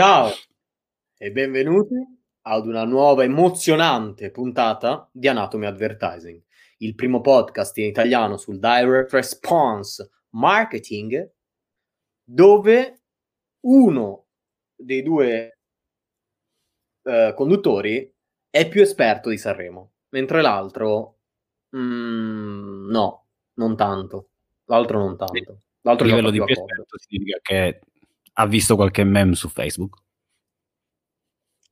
Ciao e benvenuti ad una nuova emozionante puntata di Anatomy Advertising, il primo podcast in italiano sul direct response marketing dove uno dei due eh, conduttori è più esperto di Sanremo, mentre l'altro mm, no, non tanto. L'altro non tanto. L'altro livello di più esperto significa che ha visto qualche meme su Facebook.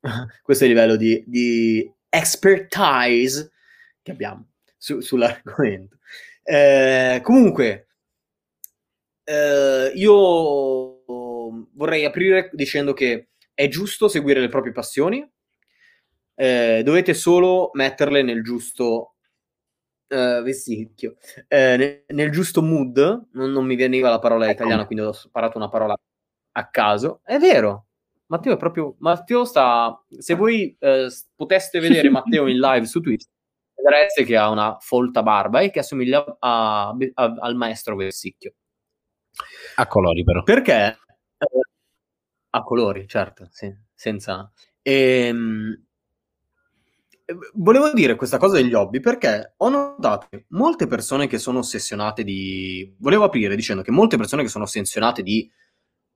Questo è il livello di, di expertise che abbiamo su, sull'argomento. Eh, comunque, eh, io vorrei aprire dicendo che è giusto seguire le proprie passioni, eh, dovete solo metterle nel giusto uh, vesticchio, eh, nel, nel, giusto mood. Non, non, mi veniva la parola italiana, quindi ho sparato una parola a caso. È vero. Matteo è proprio. Matteo sta. Se voi eh, poteste vedere Matteo in live su Twitch, vedreste che ha una folta barba e che assomiglia a, a, al maestro Versicchio. A colori, però. Perché? Eh, a colori, certo, sì, senza. Ehm, volevo dire questa cosa degli hobby perché ho notato che molte persone che sono ossessionate di. Volevo aprire dicendo che molte persone che sono ossessionate di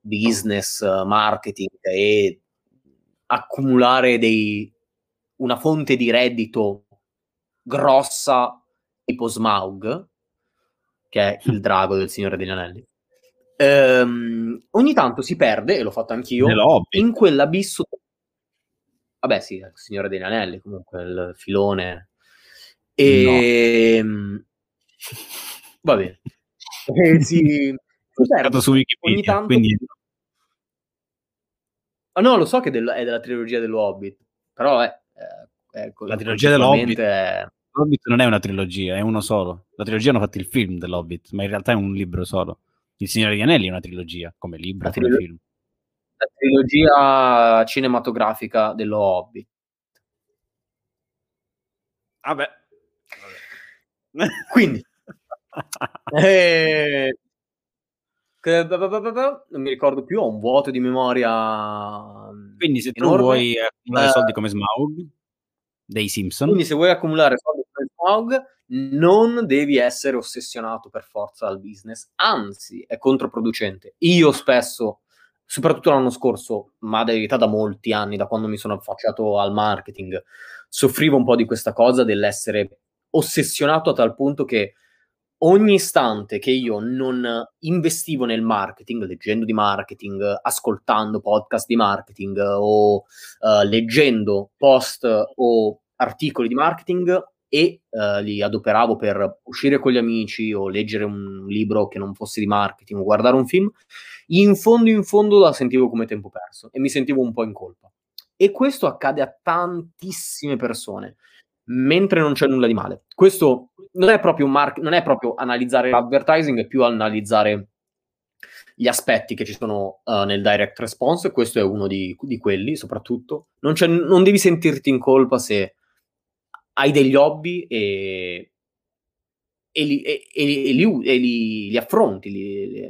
business, marketing e accumulare dei, una fonte di reddito grossa tipo Smaug, che è il drago del Signore degli Anelli, ehm, ogni tanto si perde, e l'ho fatto anch'io, in quell'abisso. Vabbè, sì, il Signore degli Anelli, comunque il filone. E. No. Va bene. Eh, sì, certo, su Wikipedia, ogni tanto... Quindi... Ah, no, lo so che del, è della trilogia dell'Hobbit, però è... Eh, ecco, la trilogia dell'Hobbit... È... L'Hobbit non è una trilogia, è uno solo. La trilogia hanno fatto il film dell'Hobbit, ma in realtà è un libro solo. Il Signore degli Anelli è una trilogia, come libro, la come trilog- film. La trilogia cinematografica dello Hobbit. Vabbè. Vabbè. Quindi... eh, non mi ricordo più, ho un vuoto di memoria. Quindi se tu vuoi accumulare uh, soldi come Smaug dei Simpson. Quindi se vuoi accumulare soldi come Smaug non devi essere ossessionato per forza al business, anzi è controproducente. Io spesso, soprattutto l'anno scorso, ma in verità da molti anni, da quando mi sono affacciato al marketing, soffrivo un po' di questa cosa dell'essere ossessionato a tal punto che ogni istante che io non investivo nel marketing, leggendo di marketing, ascoltando podcast di marketing o uh, leggendo post o articoli di marketing e uh, li adoperavo per uscire con gli amici o leggere un libro che non fosse di marketing o guardare un film, in fondo in fondo la sentivo come tempo perso e mi sentivo un po' in colpa. E questo accade a tantissime persone mentre non c'è nulla di male. Questo non è proprio, un mark- non è proprio analizzare l'advertising, è più analizzare gli aspetti che ci sono uh, nel direct response, questo è uno di, di quelli soprattutto. Non, non, devi sentirti in colpa se hai degli hobby e, e, li, e, e li, li, li, affronti, li,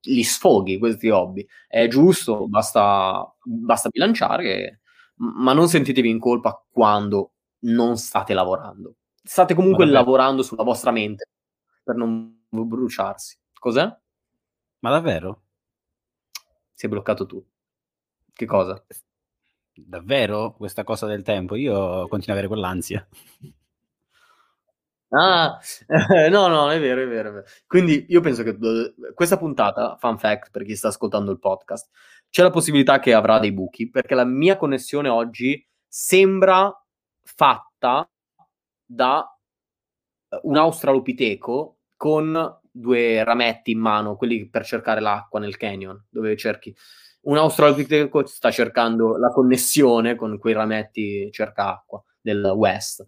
li, sfoghi questi hobby. È giusto, basta, basta bilanciare, ma non sentitevi in colpa quando non state lavorando. State comunque lavorando sulla vostra mente per non bruciarsi. Cos'è? Ma davvero? Si è bloccato tu. Che cosa? Davvero? Questa cosa del tempo? Io continuo ad avere quell'ansia. Ah, no, no, è vero, è vero, è vero. Quindi io penso che questa puntata, fun fact per chi sta ascoltando il podcast, c'è la possibilità che avrà dei buchi, perché la mia connessione oggi sembra fatta da eh, un australopiteco con due rametti in mano, quelli per cercare l'acqua nel canyon, dove cerchi. un australopiteco sta cercando la connessione con quei rametti cerca acqua del West.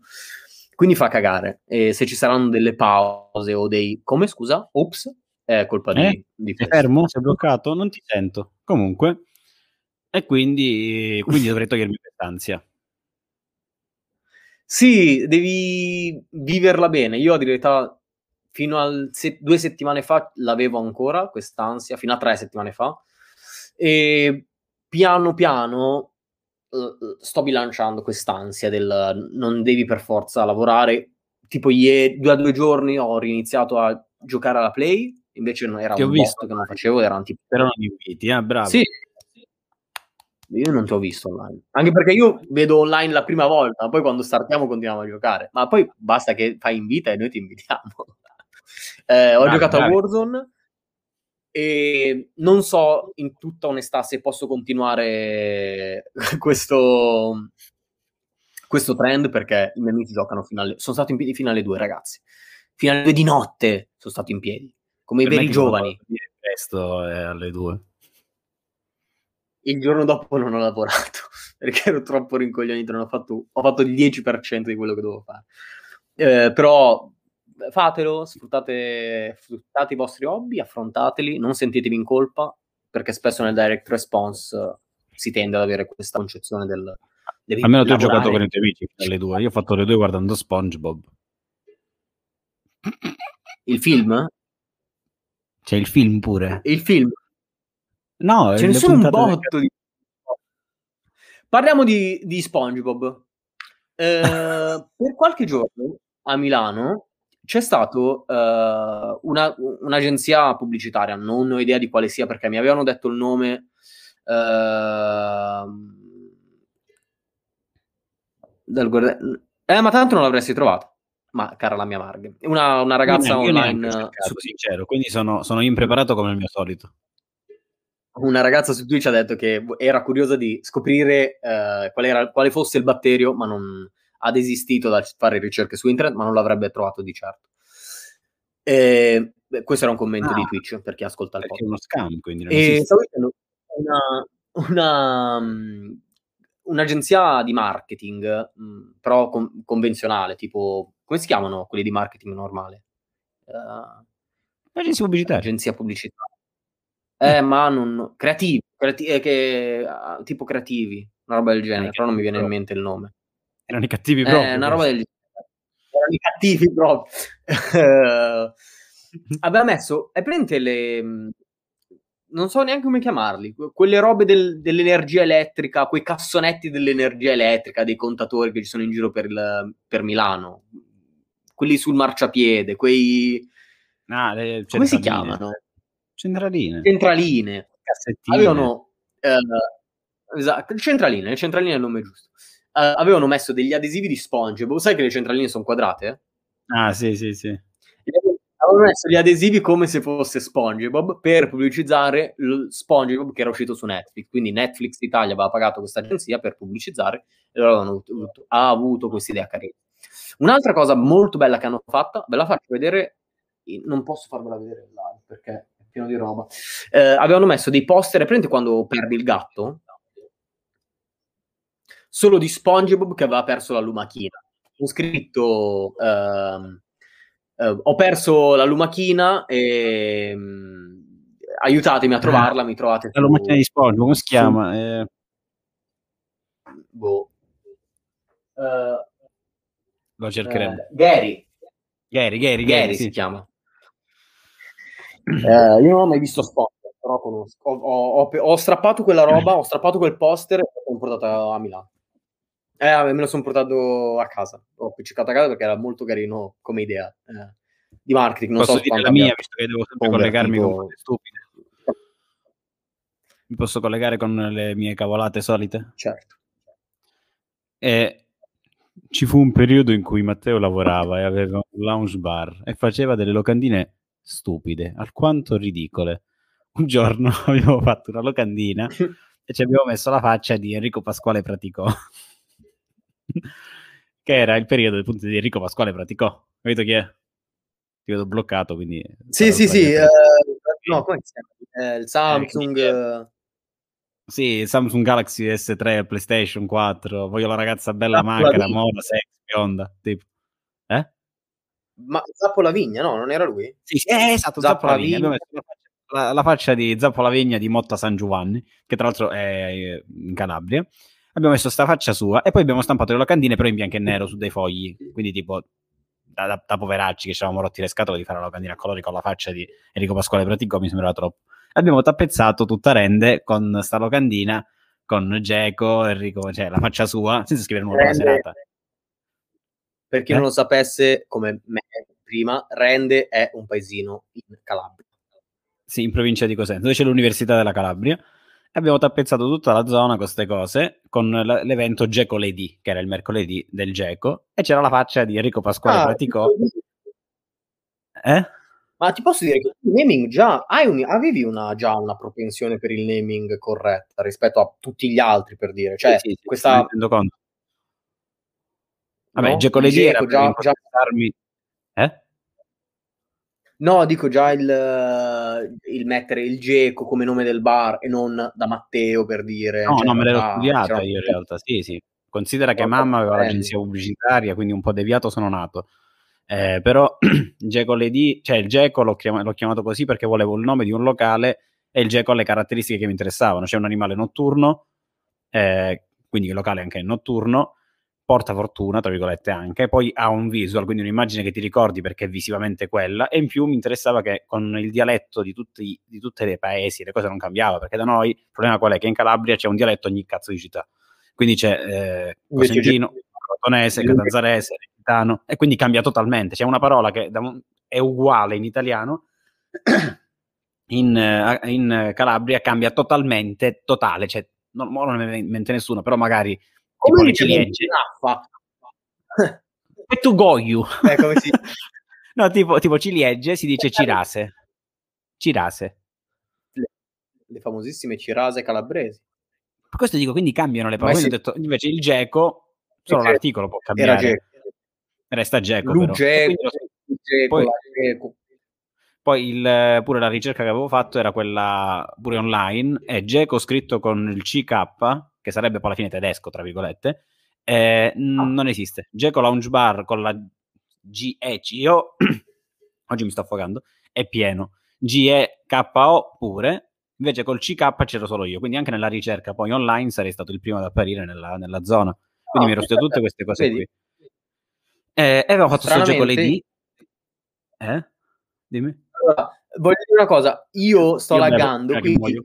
Quindi fa cagare. E se ci saranno delle pause o dei... Come, scusa? Ops, è colpa eh? di... di sei fermo? Sei bloccato? Non ti sento. Comunque. E quindi, quindi dovrei togliermi quest'ansia. Sì, devi viverla bene. Io a dire verità, fino a se- due settimane fa l'avevo ancora, quest'ansia, fino a tre settimane fa. E piano piano uh, sto bilanciando quest'ansia del non devi per forza lavorare. Tipo ieri, due a due giorni ho riniziato a giocare alla Play, invece non era Ti un visto che non facevo, erano tipo... Però non inviti, eh, bravo. Sì, io non ti ho visto online. Anche perché io vedo online la prima volta, poi quando startiamo continuiamo a giocare. Ma poi basta che fai invita e noi ti invitiamo. eh, ho bravi, giocato bravi. a Warzone e non so in tutta onestà se posso continuare questo, questo trend perché i miei amici giocano fino alle... Sono stato in piedi fino alle due, ragazzi. Fino alle due di notte sono stato in piedi, come per i veri giovani. Questo è alle due il giorno dopo non ho lavorato perché ero troppo rincoglionito, non ho fatto, ho fatto il 10% di quello che dovevo fare. Eh, però fatelo, sfruttate, sfruttate, i vostri hobby, affrontateli, non sentitevi in colpa perché spesso nel direct response si tende ad avere questa concezione del... Almeno tu hai giocato con i tuoi amici alle due, io ho fatto le due guardando SpongeBob. Il film? C'è il film pure. Il film? No, ce ne sono un botto di... Parliamo di, di SpongeBob. Eh, per qualche giorno a Milano c'è stato uh, una, un'agenzia pubblicitaria, non ho idea di quale sia perché mi avevano detto il nome. Uh, del, eh, ma tanto non l'avresti trovato. Ma cara la mia Marghe, una, una ragazza io online. Cercato, su... sincero, quindi sono, sono impreparato come il mio solito una ragazza su Twitch ha detto che era curiosa di scoprire uh, qual era, quale fosse il batterio, ma non ha desistito da fare ricerche su internet, ma non l'avrebbe trovato di certo. E, beh, questo era un commento ah, di Twitch per chi ascolta il podcast. È uno scam, quindi non e stavo dicendo una, una, um, un'agenzia di marketing, um, però con, convenzionale, tipo come si chiamano quelli di marketing normale? Uh, agenzia pubblicitaria. Agenzia pubblicitaria eh, ma non... Creativi, creati- eh, che, uh, tipo creativi, una roba del genere, però non mi viene in mente il nome. Erano i cattivi proprio. Eh, una roba del genere. Erano i cattivi proprio. Aveva messo, è presente le... Mm, non so neanche come chiamarli, quelle robe del, dell'energia elettrica, quei cassonetti dell'energia elettrica, dei contatori che ci sono in giro per, il, per Milano, quelli sul marciapiede, quei... Ah, le, come si chiamano? Centraline. Centraline. Cassettine. Avevano... Eh, esatto, centraline, centraline è il nome giusto. Uh, avevano messo degli adesivi di SpongeBob. Sai che le centraline sono quadrate? Ah, sì, sì, sì. Avevano messo gli adesivi come se fosse SpongeBob per pubblicizzare lo SpongeBob che era uscito su Netflix. Quindi Netflix Italia aveva pagato questa agenzia per pubblicizzare e loro avevano avuto, ha avuto questa idea carina. Un'altra cosa molto bella che hanno fatto, ve la faccio vedere, non posso farvela vedere live perché pieno di roba. Eh, avevano messo dei poster, prendete quando perdi il gatto? Solo di SpongeBob che aveva perso la lumachina. Ho scritto uh, uh, ho perso la lumachina e um, aiutatemi a trovarla, mi trovate La lumachina di SpongeBob, come si chiama? Su... Eh... Boh. Uh, Lo cercheremo. Gary. Gary, Gary, Gary, Gary sì. si chiama. Eh, io non ho mai visto Spotter, però conosco. Ho, ho, ho, strappato quella roba, ho strappato quel poster e l'ho portato a Milano. Eh, me lo sono portato a casa. Ho appiccicato a casa perché era molto carino come idea eh, di marketing. Non posso so dire la mia, visto che devo sempre collegarmi con cose stupide. Mi posso collegare con le mie cavolate solite? Certo. E ci fu un periodo in cui Matteo lavorava e aveva un lounge bar e faceva delle locandine stupide, alquanto ridicole. Un giorno abbiamo fatto una locandina e ci abbiamo messo la faccia di Enrico Pasquale Praticò, che era il periodo appunto di Enrico Pasquale Praticò. Capito chi è? Ti vedo bloccato, quindi... Sì, sì, sì. Uh, no, come si chiama? Eh, il Samsung... Sì, Samsung Galaxy S3, PlayStation 4, voglio la ragazza bella Zappo magra, Lavigne. mona, sexy, bionda, tipo. Eh? Ma Zappo Lavigna, no? Non era lui? Sì, sì, eh, esatto, Zappo Zappo Lavigna. Lavigna. la faccia, la, faccia di Zappo Lavigna di Motta San Giovanni, che tra l'altro è in Calabria. Abbiamo messo sta faccia sua e poi abbiamo stampato le locandine però in bianco e nero su dei fogli, quindi tipo da, da, da poveracci che ci avevamo rotti le scatole di fare la locandina a colori con la faccia di Enrico Pasquale Praticò, mi sembrava troppo. Abbiamo tappezzato tutta rende con sta locandina con Geco, Enrico, cioè la faccia sua, senza scrivere nulla la serata. Per chi Eh? non lo sapesse, come me prima, Rende è un paesino in Calabria. Sì, in provincia di Cosenza, dove c'è l'Università della Calabria. E abbiamo tappezzato tutta la zona con queste cose, con l- l'evento Geco Lady, che era il mercoledì del Geco, e c'era la faccia di Enrico Pasquale Ah, Praticò. Eh? ma ti posso dire che il naming già hai un- avevi una, già una propensione per il naming corretta rispetto a tutti gli altri, per dire. Cioè, Sì, sì, questa rendo conto. Vabbè, no? Geco Il Lady era per già, già. Eh? No, dico già il, il mettere il Geco come nome del bar e non da Matteo per dire. No, cioè, no, me l'ero già- studiata io in realtà, sì, sì. Considera che mamma aveva l'agenzia pubblicitaria, quindi un po' deviato sono nato. Eh, però Geco Lady, cioè il Geco l'ho, chiama- l'ho chiamato così perché volevo il nome di un locale e il Geco ha le caratteristiche che mi interessavano. C'è un animale notturno, eh, quindi il locale anche è notturno, porta fortuna, tra virgolette anche, poi ha un visual, quindi un'immagine che ti ricordi perché è visivamente quella, e in più mi interessava che con il dialetto di tutti, di i paesi le cose non cambiava, perché da noi il problema qual è? Che in Calabria c'è un dialetto ogni cazzo di città, quindi c'è eh, Cosentino, Crotonese, Catanzarese, Lecitano, e quindi cambia totalmente, c'è una parola che è uguale in italiano, in, eh, in Calabria cambia totalmente, totale, cioè non, non me ne viene in mente nessuno, però magari Come tipo le ciliegie. giraffa? E tu goiu. Eh, come si- no, tipo, tipo ciliegie si dice cirase. Cirase. le, le famosissime cirase calabresi. Per questo dico, quindi cambiano le parole. ho detto, invece il geco, solo Invece l'articolo può Era cambiare. Geco. Resta geco però. Lugeco, quindi lo- Geco, poi- Geco. Poi il- pure la ricerca che avevo fatto era quella pure online, è Geco scritto con il CK, che sarebbe poi alla fine tedesco, tra virgolette, eh, n- Ah. non esiste. Geco Lounge Bar con la GECO, oggi mi sto affogando, è pieno. GEKO pure, invece col CK c'ero solo io, quindi anche nella ricerca poi online sarei stato il primo ad apparire nella, nella zona. Quindi Ah, mi ero studiato tutte queste cose vedi? qui. Eh, e avevo fatto sto Geco Stranamente- Lady. Eh? Dimmi. Allora, voglio dire una cosa, io sto Io laggando, quindi.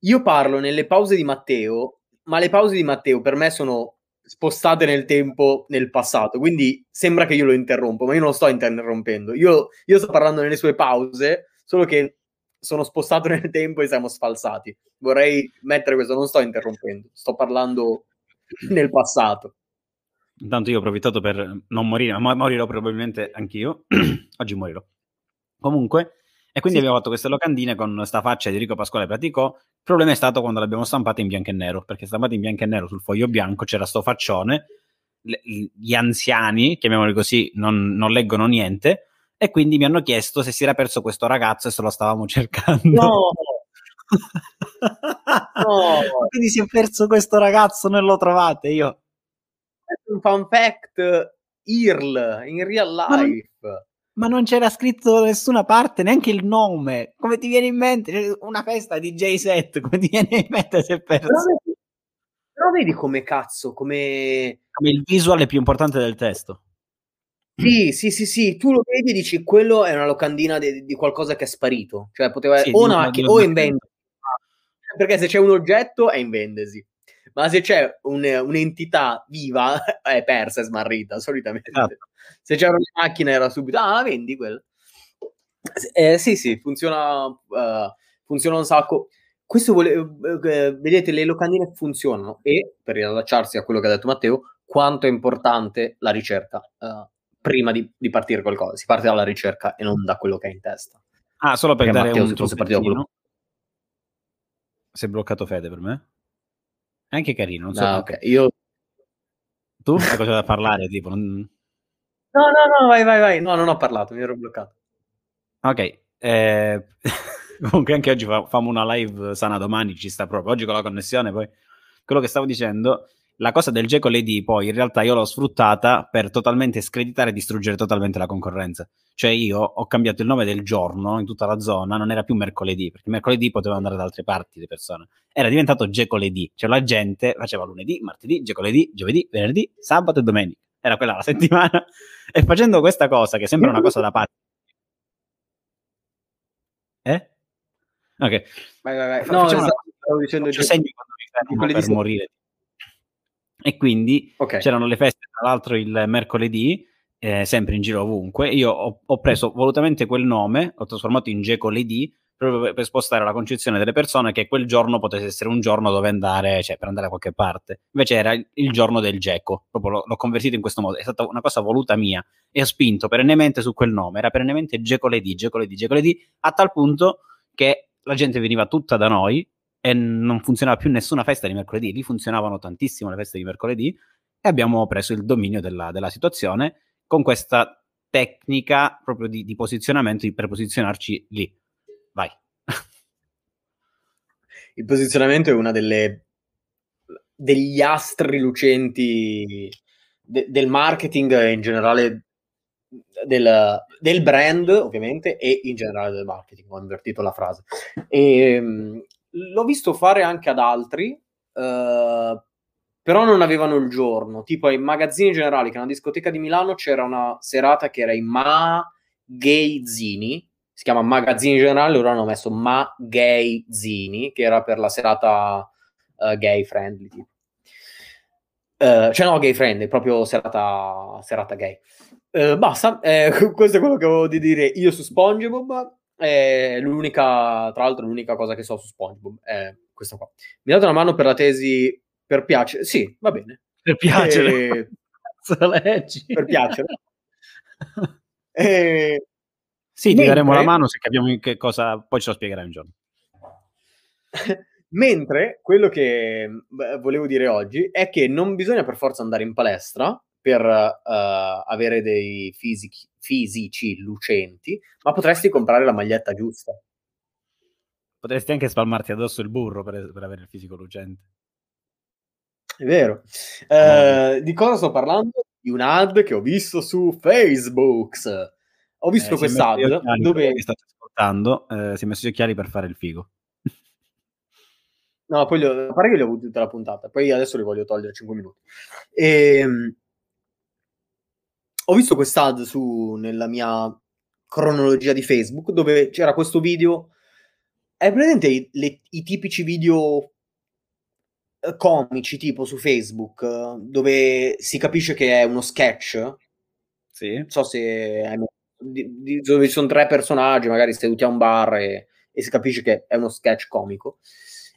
Io parlo nelle pause di Matteo, ma le pause di Matteo per me sono spostate nel tempo, nel passato, quindi sembra che io lo interrompo, ma io non lo sto interrompendo. Io, io sto parlando nelle sue pause, solo che sono spostato nel tempo e siamo sfalsati. Vorrei mettere questo, non sto interrompendo, sto parlando nel passato. Intanto io ho approfittato per non morire, ma morirò probabilmente anch'io. Oggi morirò. Comunque, e quindi Sì. abbiamo fatto queste locandine con sta faccia di Enrico Pasquale Praticò. Il problema è stato quando l'abbiamo stampata in bianco e nero, perché stampata in bianco e nero sul foglio bianco c'era sto faccione, gli anziani, chiamiamoli così, non, non leggono niente, e quindi mi hanno chiesto se si era perso questo ragazzo e se lo stavamo cercando. No, No. quindi si è perso questo ragazzo, non lo trovate, io... un fun fact IRL in real life. Ma non c'era scritto da nessuna parte neanche il nome. Come ti viene in mente? Una festa di J-Set, come ti viene in mente se è perso? Però vedi, però vedi come cazzo, come... Come il visual è più importante del testo. Sì, sì, sì, sì, tu lo vedi e dici quello è una locandina di, di qualcosa che è sparito. Cioè poteva Sì, o una macchina o in vendita. Perché se c'è un oggetto è in vendesi. Ma se c'è un- un'entità viva è persa, è smarrita, solitamente. Esatto. Se c'era una macchina era subito, ah, vendi quella. Eh, sì, sì, funziona, eh, funziona un sacco. Questo vuole, eh, vedete, le locandine funzionano e, per riallacciarsi a quello che ha detto Matteo, quanto è importante la ricerca eh, prima di, di partire qualcosa. Si parte dalla ricerca e non da quello che è in testa. Ah, solo per Perché dare Matteo, un se fosse partito quello-. Si è bloccato Fede per me. È anche carino, non so. Ah, ok. Io... Tu hai cosa da parlare? Tipo, non- No, no, no, vai, vai, vai. No, non ho parlato, mi ero bloccato. Ok. eh, Comunque anche oggi fa, famo una live sana domani, ci sta proprio. Oggi con la connessione poi... Quello che stavo dicendo, la cosa del Geco Lady poi in realtà io l'ho sfruttata per totalmente screditare e distruggere totalmente la concorrenza. Cioè io ho cambiato il nome del giorno in tutta la zona, non era più mercoledì, perché mercoledì poteva andare da altre parti le persone. Era diventato Gecoledì, cioè la gente faceva lunedì, martedì, Gecoledì, giovedì, venerdì, sabato e domenica. Era quella la settimana. E facendo questa cosa, che sembra una cosa da parte eh? Ok. Vai, vai, vai. No, esatto, stavo dicendo mi fermo per morire. E quindi okay. c'erano le feste, tra l'altro, il mercoledì, eh, sempre in giro ovunque. Io ho, ho, preso volutamente quel nome, ho trasformato in Geco Lady, proprio per, spostare la concezione delle persone che quel giorno potesse essere un giorno dove andare, cioè per andare da qualche parte. Invece era il, giorno del Geco, proprio l'ho, l'ho, convertito in questo modo. È stata una cosa voluta mia e ho spinto perennemente su quel nome. Era perennemente Geco Lady, Geco Lady, Geco Lady, a tal punto che la gente veniva tutta da noi e non funzionava più nessuna festa di mercoledì. Lì funzionavano tantissimo le feste di mercoledì e abbiamo preso il dominio della, della situazione con questa tecnica proprio di, di posizionamento per posizionarci lì. Vai. Il posizionamento è una delle degli astri lucenti de, del marketing in generale del, del, brand, ovviamente, e in generale del marketing. Ho invertito la frase. E, um, l'ho visto fare anche ad altri, uh, però non avevano il giorno. Tipo ai magazzini generali, che è una discoteca di Milano, c'era una serata che era i Ma Gay Zini, si chiama Magazzini Generali, loro hanno messo Ma Gay Zini, che era per la serata uh, gay friendly. Tipo. Uh, cioè no, gay friendly, proprio serata, serata gay. Uh, basta, eh, questo è quello che avevo di dire io su SpongeBob. È l'unica, tra l'altro, l'unica cosa che so su SpongeBob è questa qua. Mi date una mano per la tesi per piacere? Sì, va bene. Per piacere. E... per piacere. e... Sì, Mentre... ti daremo la mano se capiamo che cosa, poi ce lo spiegherai un giorno. Mentre quello che beh, volevo dire oggi è che non bisogna per forza andare in palestra per uh, avere dei fisici, fisici lucenti, ma potresti comprare la maglietta giusta. Potresti anche spalmarti addosso il burro per, per avere il fisico lucente. È vero. Uh, di cosa sto parlando? Di un ad che ho visto su Facebook ho visto eh, quest'ad dove... Che state ascoltando, eh, si è messo gli occhiali per fare il figo. No, poi li ho, pare che li ho avuti tutta la puntata, poi adesso li voglio togliere 5 minuti. E, ehm, ho visto quest'ad su nella mia cronologia di Facebook dove c'era questo video. È presente i, le, i tipici video eh, comici tipo su Facebook dove si capisce che è uno sketch? Sì. Non so se di, dove ci sono tre personaggi, magari seduti a un bar e, e si capisce che è uno sketch comico.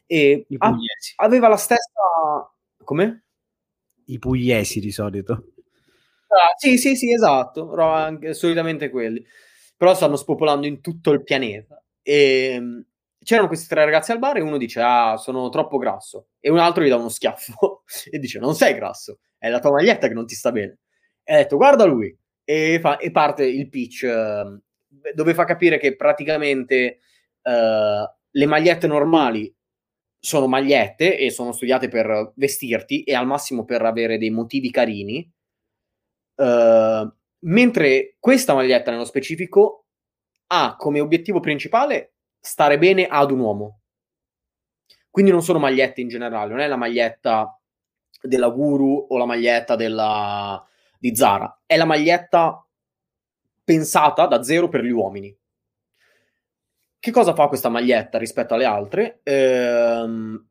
E ha, aveva la stessa... Come? I pugliesi di solito. Ah, sì, sì, sì, esatto, anche, solitamente quelli. Però stanno spopolando in tutto il pianeta. E ehm, c'erano questi tre ragazzi al bar e uno dice, ah, sono troppo grasso. E un altro gli dà uno schiaffo e dice, non sei grasso, è la tua maglietta che non ti sta bene. E ha detto, guarda lui, e, fa, e parte il pitch uh, dove fa capire che praticamente uh, le magliette normali sono magliette e sono studiate per vestirti e al massimo per avere dei motivi carini, uh, mentre questa maglietta nello specifico ha come obiettivo principale stare bene ad un uomo. Quindi non sono magliette in generale, non è la maglietta della guru o la maglietta della, di Zara. È la maglietta pensata da zero per gli uomini. Che cosa fa questa maglietta rispetto alle altre? Ehm,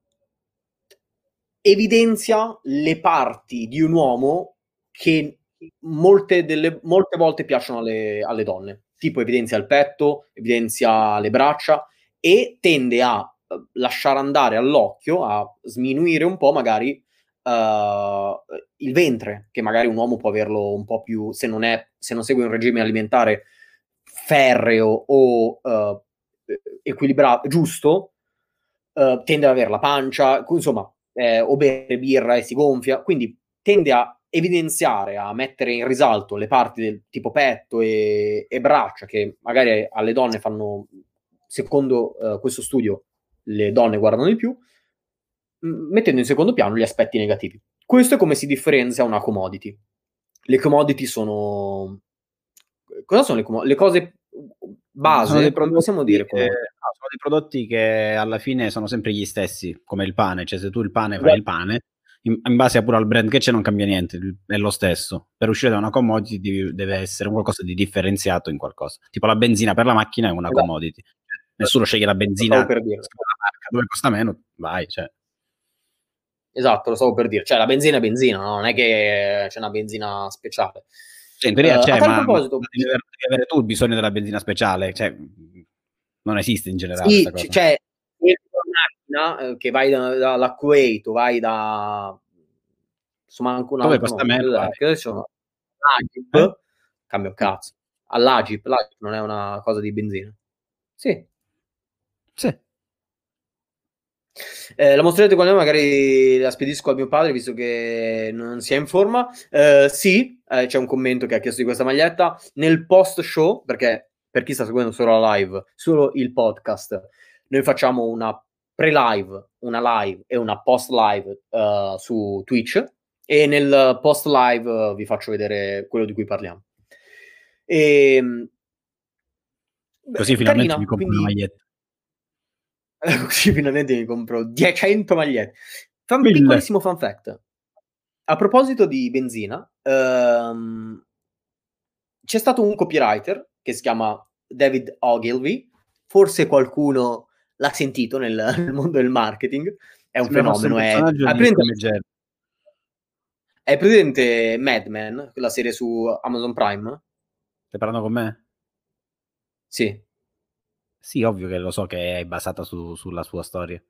evidenzia le parti di un uomo che molte, delle, molte volte piacciono alle, alle, donne. Tipo evidenzia il petto, evidenzia le braccia e tende a eh, lasciare andare all'occhio, a sminuire un po' magari uh, il ventre, che magari un uomo può averlo un po' più, se non, è, se non segue un regime alimentare ferreo o uh, equilibrato, giusto, uh, tende ad avere la pancia, insomma, eh, o bere birra e si gonfia, quindi tende a evidenziare, a mettere in risalto le parti del tipo petto e, e braccia che magari alle donne fanno secondo uh, questo studio le donne guardano di più, mettendo in secondo piano gli aspetti negativi. Questo è come si differenzia una commodity. Le commodity sono... Cosa sono le commodity? Le cose base, possiamo dire che, no, sono dei prodotti che alla fine sono sempre gli stessi, come il pane, cioè se tu il pane fai Beh. il pane, in, in, base pure al brand che c'è non cambia niente, è lo stesso. Per uscire da una commodity deve essere qualcosa di differenziato in qualcosa. Tipo la benzina per la macchina è una esatto. commodity. Nessuno sceglie la benzina per dire. dove costa meno, vai, cioè. Esatto, lo stavo per dire. Cioè, la benzina è benzina, no? non è che c'è una benzina speciale. Cioè, in teoria uh, c'è, ma proposito... devi avere, tu bisogno della benzina speciale. Cioè, non esiste in generale. Sì, c- cioè, macchina eh, che vai da, da, da Kuwait o vai da... Insomma, anche una... Dove costa meno? L'Agip, eh? cambio cazzo. All'Agip, l'Agip non è una cosa di benzina. Sì. Sì. Eh, la mostrerete quando magari la spedisco a mio padre visto che non si è in forma. Eh, sì, eh, c'è un commento che ha chiesto di questa maglietta. Nel post show, perché per chi sta seguendo solo la live, solo il podcast, noi facciamo una pre-live, una live e una post-live uh, su Twitch e nel post-live uh, vi faccio vedere quello di cui parliamo. E, ehm, Così finalmente carina, mi compro quindi... una maglietta. Così finalmente mi compro 100 magliette. Fa un piccolissimo fun fact. A proposito di benzina, um, c'è stato un copywriter che si chiama David Ogilvy. Forse qualcuno l'ha sentito nel, nel mondo del marketing. È un Sembra fenomeno. È, è, presente, è presente Mad Men, la serie su Amazon Prime? Stai parlando con me? Sì. Sì, ovvio che lo so che è basata su, sulla sua storia.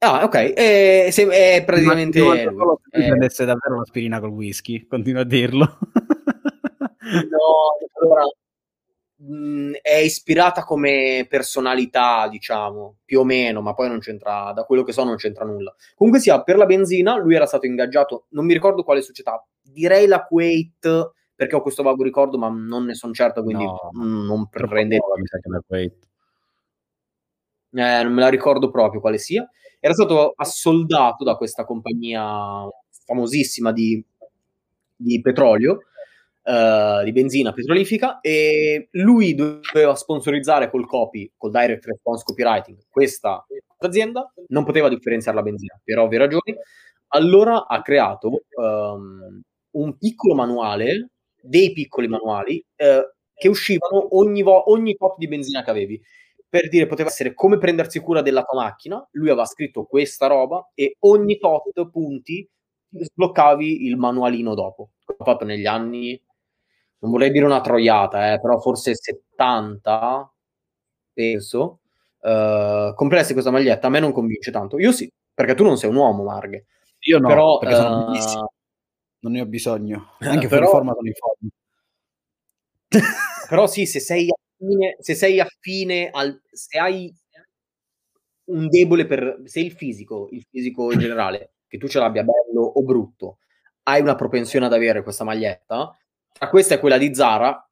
Ah, ok. E, se, è praticamente... Ma se eh... prendesse davvero l'aspirina col whisky, continuo a dirlo. no, allora, mh, è ispirata come personalità, diciamo, più o meno, ma poi non c'entra, da quello che so non c'entra nulla. Comunque sia, per la benzina lui era stato ingaggiato, non mi ricordo quale società, direi la Kuwait perché ho questo vago ricordo, ma non ne sono certo, quindi no, mh, non prendete. Mi sa che la Kuwait. Eh, non me la ricordo proprio quale sia. Era stato assoldato da questa compagnia famosissima di, di petrolio, uh, di benzina petrolifica, e lui doveva sponsorizzare col copy, col direct response copywriting, questa azienda, non poteva differenziare la benzina, per ovvie ragioni. Allora ha creato um, un piccolo manuale dei piccoli manuali eh, che uscivano ogni, vo- ogni tot di benzina che avevi. Per dire, poteva essere come prendersi cura della tua macchina, lui aveva scritto questa roba e ogni tot punti sbloccavi il manualino dopo. L'ho fatto negli anni, non vorrei dire una troiata, eh, però forse 70, penso. Uh, compreresti questa maglietta, a me non convince tanto. Io sì, perché tu non sei un uomo, Marghe. Io no, però, perché sono uh, bellissimo non ne ho bisogno, eh, anche però, fuori forma sono in forma. però sì, se sei affine, se sei affine al, se hai un debole per, se il fisico, il fisico in generale, che tu ce l'abbia bello o brutto, hai una propensione ad avere questa maglietta, tra questa e quella di Zara,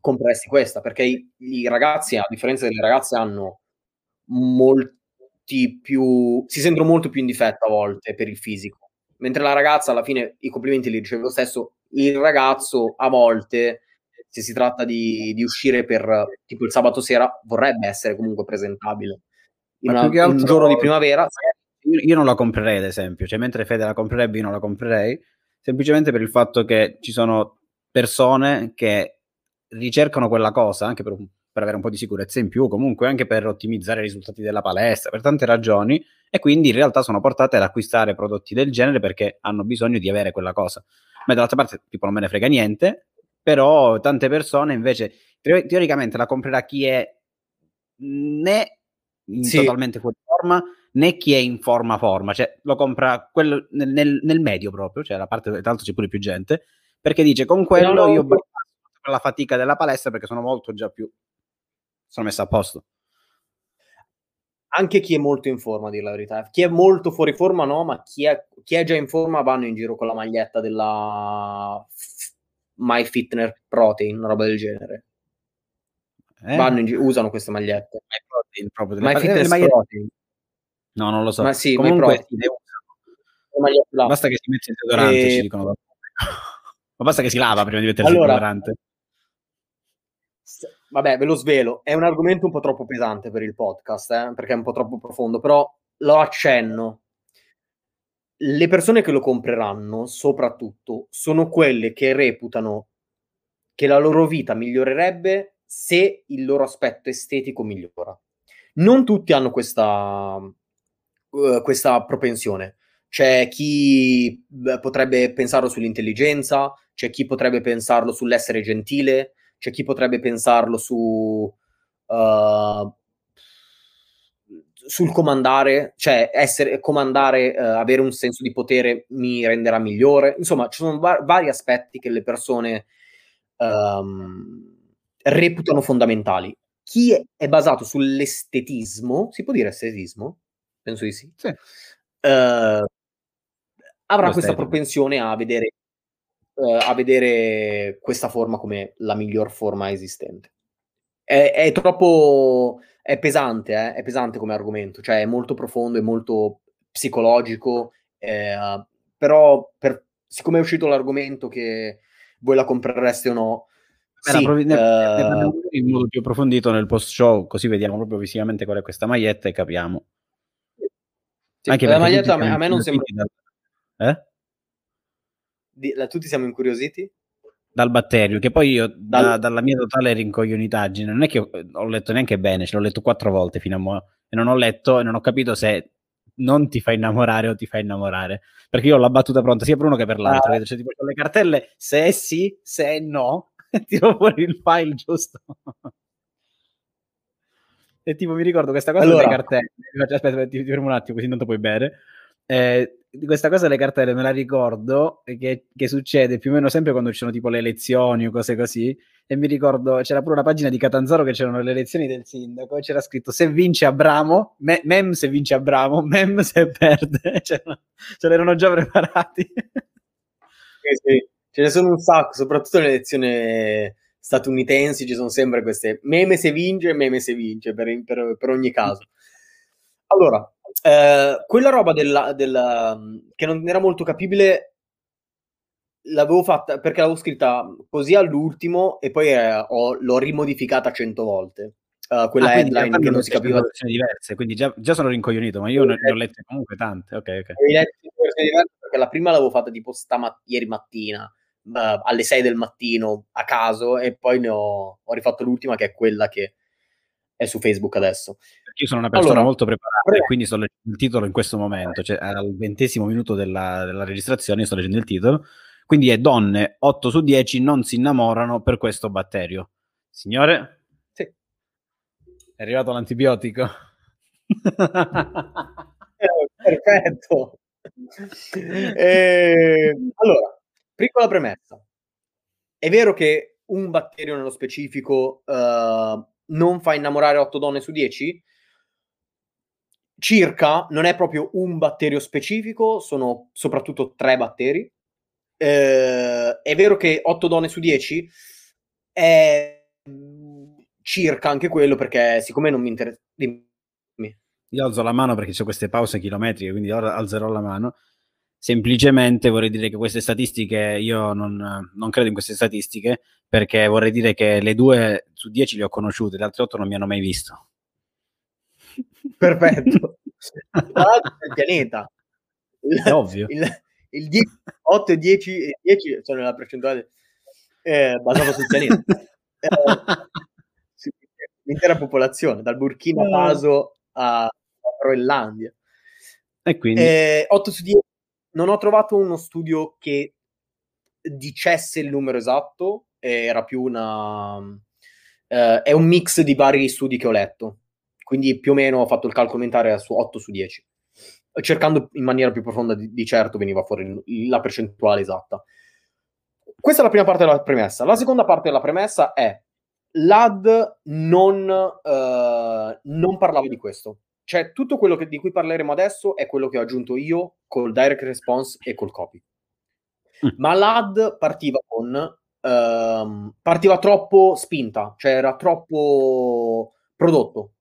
compresti questa, perché i, i ragazzi, a differenza delle ragazze, hanno molti più, si sentono molto più in difetto a volte per il fisico mentre la ragazza alla fine i complimenti li riceve lo stesso, il ragazzo a volte, se si tratta di, di uscire per tipo il sabato sera, vorrebbe essere comunque presentabile. In una, altro, un giorno di primavera... Io, io non la comprerei, ad esempio, cioè mentre Fede la comprerebbe, io non la comprerei, semplicemente per il fatto che ci sono persone che ricercano quella cosa anche per per avere un po' di sicurezza in più, comunque anche per ottimizzare i risultati della palestra, per tante ragioni, e quindi in realtà sono portate ad acquistare prodotti del genere perché hanno bisogno di avere quella cosa. Ma dall'altra parte, tipo, non me ne frega niente, però tante persone invece, teoricamente la comprerà chi è né sì. totalmente fuori forma, né chi è in forma forma, cioè lo compra quello nel, nel, nel medio proprio, cioè la parte, tra l'altro c'è pure più gente, perché dice con quello no, io la fatica della palestra perché sono molto già più sono messa a posto. Anche chi è molto in forma, a dire la verità. Chi è molto fuori forma, no, ma chi è, chi è già in forma vanno in giro con la maglietta della My Fitness Protein, una roba del genere. Eh? Vanno in, usano queste magliette. My protein, proprio My fitness magliette... protein. No, non lo so. Ma sì, Comunque, Basta che si mette il deodorante, e... ci dicono. Ma basta che si lava prima di mettersi allora, il deodorante. Vabbè, ve lo svelo. È un argomento un po' troppo pesante per il podcast, eh, perché è un po' troppo profondo, però lo accenno. Le persone che lo compreranno, soprattutto, sono quelle che reputano che la loro vita migliorerebbe se il loro aspetto estetico migliora. Non tutti hanno questa, uh, questa propensione. C'è chi potrebbe pensarlo sull'intelligenza, c'è chi potrebbe pensarlo sull'essere gentile, c'è chi potrebbe pensarlo su uh, sul comandare, cioè essere comandare, uh, avere un senso di potere mi renderà migliore. Insomma, ci sono va- vari aspetti che le persone um, reputano fondamentali. Chi è, è basato sull'estetismo, si può dire estetismo? Penso di sì. sì. Uh, avrà questa propensione a vedere, uh, a vedere questa forma come la miglior forma esistente. È, è troppo è pesante, eh? è pesante come argomento, cioè è molto profondo, è molto psicologico, eh, però per, siccome è uscito l'argomento che voi la comprereste o no, sì, provi- ne, uh... ne in modo più approfondito nel post show, così vediamo proprio visivamente qual è questa maglietta e capiamo. Sì, Anche la maglietta a me, a me non sembra... Eh? Di, la, tutti siamo incuriositi? Dal batterio, che poi io Dal... da, dalla mia totale rincoglionitaggine non è che ho, ho, letto neanche bene, ce l'ho letto quattro volte fino a mo' e non ho letto e non ho capito se non ti fa innamorare o ti fa innamorare. Perché io ho la battuta pronta sia per uno che per l'altro. Ah. Cioè, tipo, con le cartelle, se è sì, se è no, tiro fuori il file giusto. e tipo mi ricordo questa cosa allora. delle cartelle. Aspetta, ti, ti fermo un attimo così intanto puoi bere. Eh, questa cosa delle cartelle me la ricordo che, che, succede più o meno sempre quando ci sono tipo le elezioni o cose così e mi ricordo c'era pure una pagina di Catanzaro che c'erano le elezioni del sindaco e c'era scritto se vince Abramo me, mem se vince Abramo mem se perde ce l'erano già preparati sì, sì. ce ne sono un sacco soprattutto nelle elezioni statunitensi ci sono sempre queste meme se vince meme se vince per, per, per ogni caso allora eh, quella roba della, della, che non era molto capibile l'avevo fatta perché l'avevo scritta così all'ultimo e poi eh, ho, l'ho rimodificata cento volte. Uh, quella ah, headline che non si capiva. diverse, quindi già, già, sono rincoglionito, ma io ne, ne ho lette comunque tante. Ok, ok. perché la prima l'avevo fatta tipo stamat- ieri mattina, uh, alle 6 del mattino a caso, e poi ne ho, ho rifatto l'ultima che è quella che è su Facebook adesso. Io sono una persona allora, molto preparata e quindi sto leggendo il titolo in questo momento, cioè al ventesimo minuto della, della registrazione sto leggendo il titolo, quindi è donne 8 su 10 non si innamorano per questo batterio. Signore? Sì. È arrivato l'antibiotico? Perfetto. Eh, allora, piccola premessa. È vero che un batterio nello specifico uh, non fa innamorare 8 donne su 10? Circa, non è proprio un batterio specifico, sono soprattutto tre batteri. Eh, è vero che 8 donne su 10 è circa anche quello perché siccome non mi interessa... Io alzo la mano perché c'è queste pause chilometriche, quindi ora alzerò la mano. Semplicemente vorrei dire che queste statistiche, io non, non, credo in queste statistiche, perché vorrei dire che le due su dieci le ho conosciute, le altre otto non mi hanno mai visto. Perfetto. il pianeta. È ovvio. Il, il 10, 8 e 10, 10 sono la percentuale eh, basata sul pianeta. Eh, l'intera popolazione, dal Burkina eh. Faso a, a Groenlandia. E quindi? Eh, 8 su 10 non ho trovato uno studio che dicesse il numero esatto, era più una... Uh, è un mix di vari studi che ho letto, quindi più o meno ho fatto il calcolo mentale su 8 su 10. Cercando in maniera più profonda di, di certo veniva fuori la percentuale esatta. Questa è la prima parte della premessa. La seconda parte della premessa è l'AD non, uh, non parlava di questo cioè tutto quello che, di cui parleremo adesso è quello che ho aggiunto io col direct response e col copy. Mm. Ma l'ad partiva con ehm, partiva troppo spinta, cioè era troppo prodotto.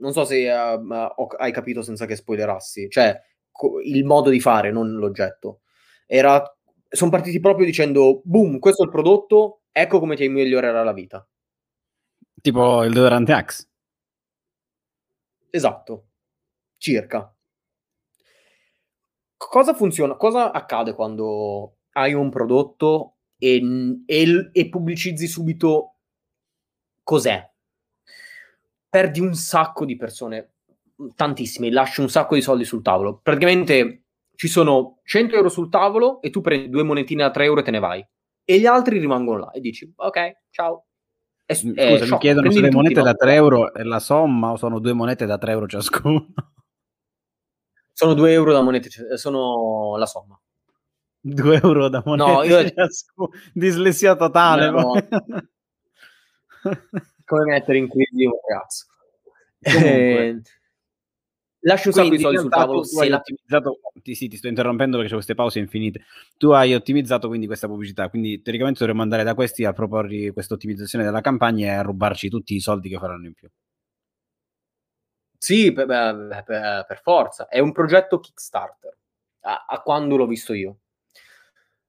Non so se uh, hai capito senza che spoilerassi, cioè co- il modo di fare, non l'oggetto. Era, sono partiti proprio dicendo, boom, questo è il prodotto, ecco come ti migliorerà la vita. Tipo il deodorante Axe. Esatto, circa. Cosa funziona? Cosa accade quando hai un prodotto e, e, e pubblicizzi subito cos'è? Perdi un sacco di persone, tantissime, lasci un sacco di soldi sul tavolo. Praticamente ci sono 100 euro sul tavolo e tu prendi due monetine da 3 euro e te ne vai. E gli altri rimangono là e dici, ok, ciao. È, Scusa, è mi chiedono se le monete da 3 euro è la somma o sono due monete da 3 euro ciascuno? Sono 2 euro da monete, sono la somma. 2 euro da moneta. No, io... Dislessia totale. No, Come mettere in crisi un ragazzo. Eh, lascio un sacco di soldi sul tavolo. Se la... ottimizzato... Ti, sì, ti sto interrompendo perché c'è queste pause infinite. Tu hai ottimizzato quindi questa pubblicità, quindi teoricamente dovremmo andare da questi a proporre questa ottimizzazione della campagna e a rubarci tutti i soldi che faranno in più. Sì, per, per, per forza. È un progetto Kickstarter, a, a quando l'ho visto io.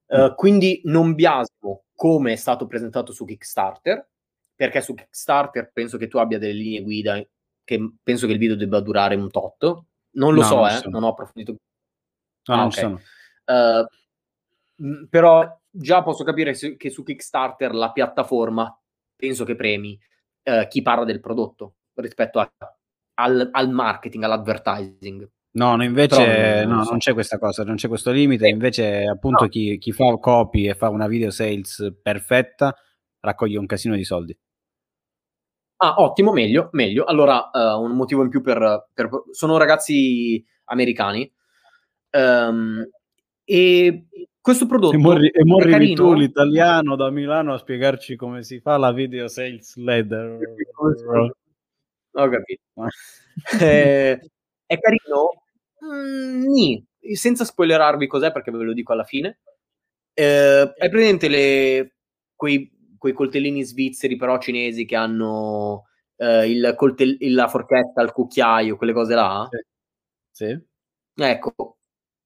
Uh, quindi non biasmo come è stato presentato su Kickstarter, perché su Kickstarter penso che tu abbia delle linee guida che penso che il video debba durare un tot. Non lo no, so, non, eh, non ho approfondito. No, ah, non okay. sono. Uh, però già posso capire che su Kickstarter la piattaforma penso che premi uh, chi parla del prodotto rispetto a, al, al marketing, all'advertising. No, no invece non, no, so. non, c'è questa cosa, non c'è questo limite, invece appunto chi, chi, fa copy e fa una video sales perfetta raccoglie un casino di soldi. Ah, ottimo, meglio, meglio. Allora, uh, un motivo in più per, per... Sono ragazzi americani um, e questo prodotto e morri, e morri tu l'italiano da Milano a spiegarci come si fa la video sales leader. Ho capito. eh, è carino Mm, senza spoilerarvi cos'è perché ve lo dico alla fine. Eh, hai presente le, quei, quei, coltellini svizzeri però cinesi che hanno eh, il coltell- la forchetta al cucchiaio, quelle cose là? Sì. sì. Ecco,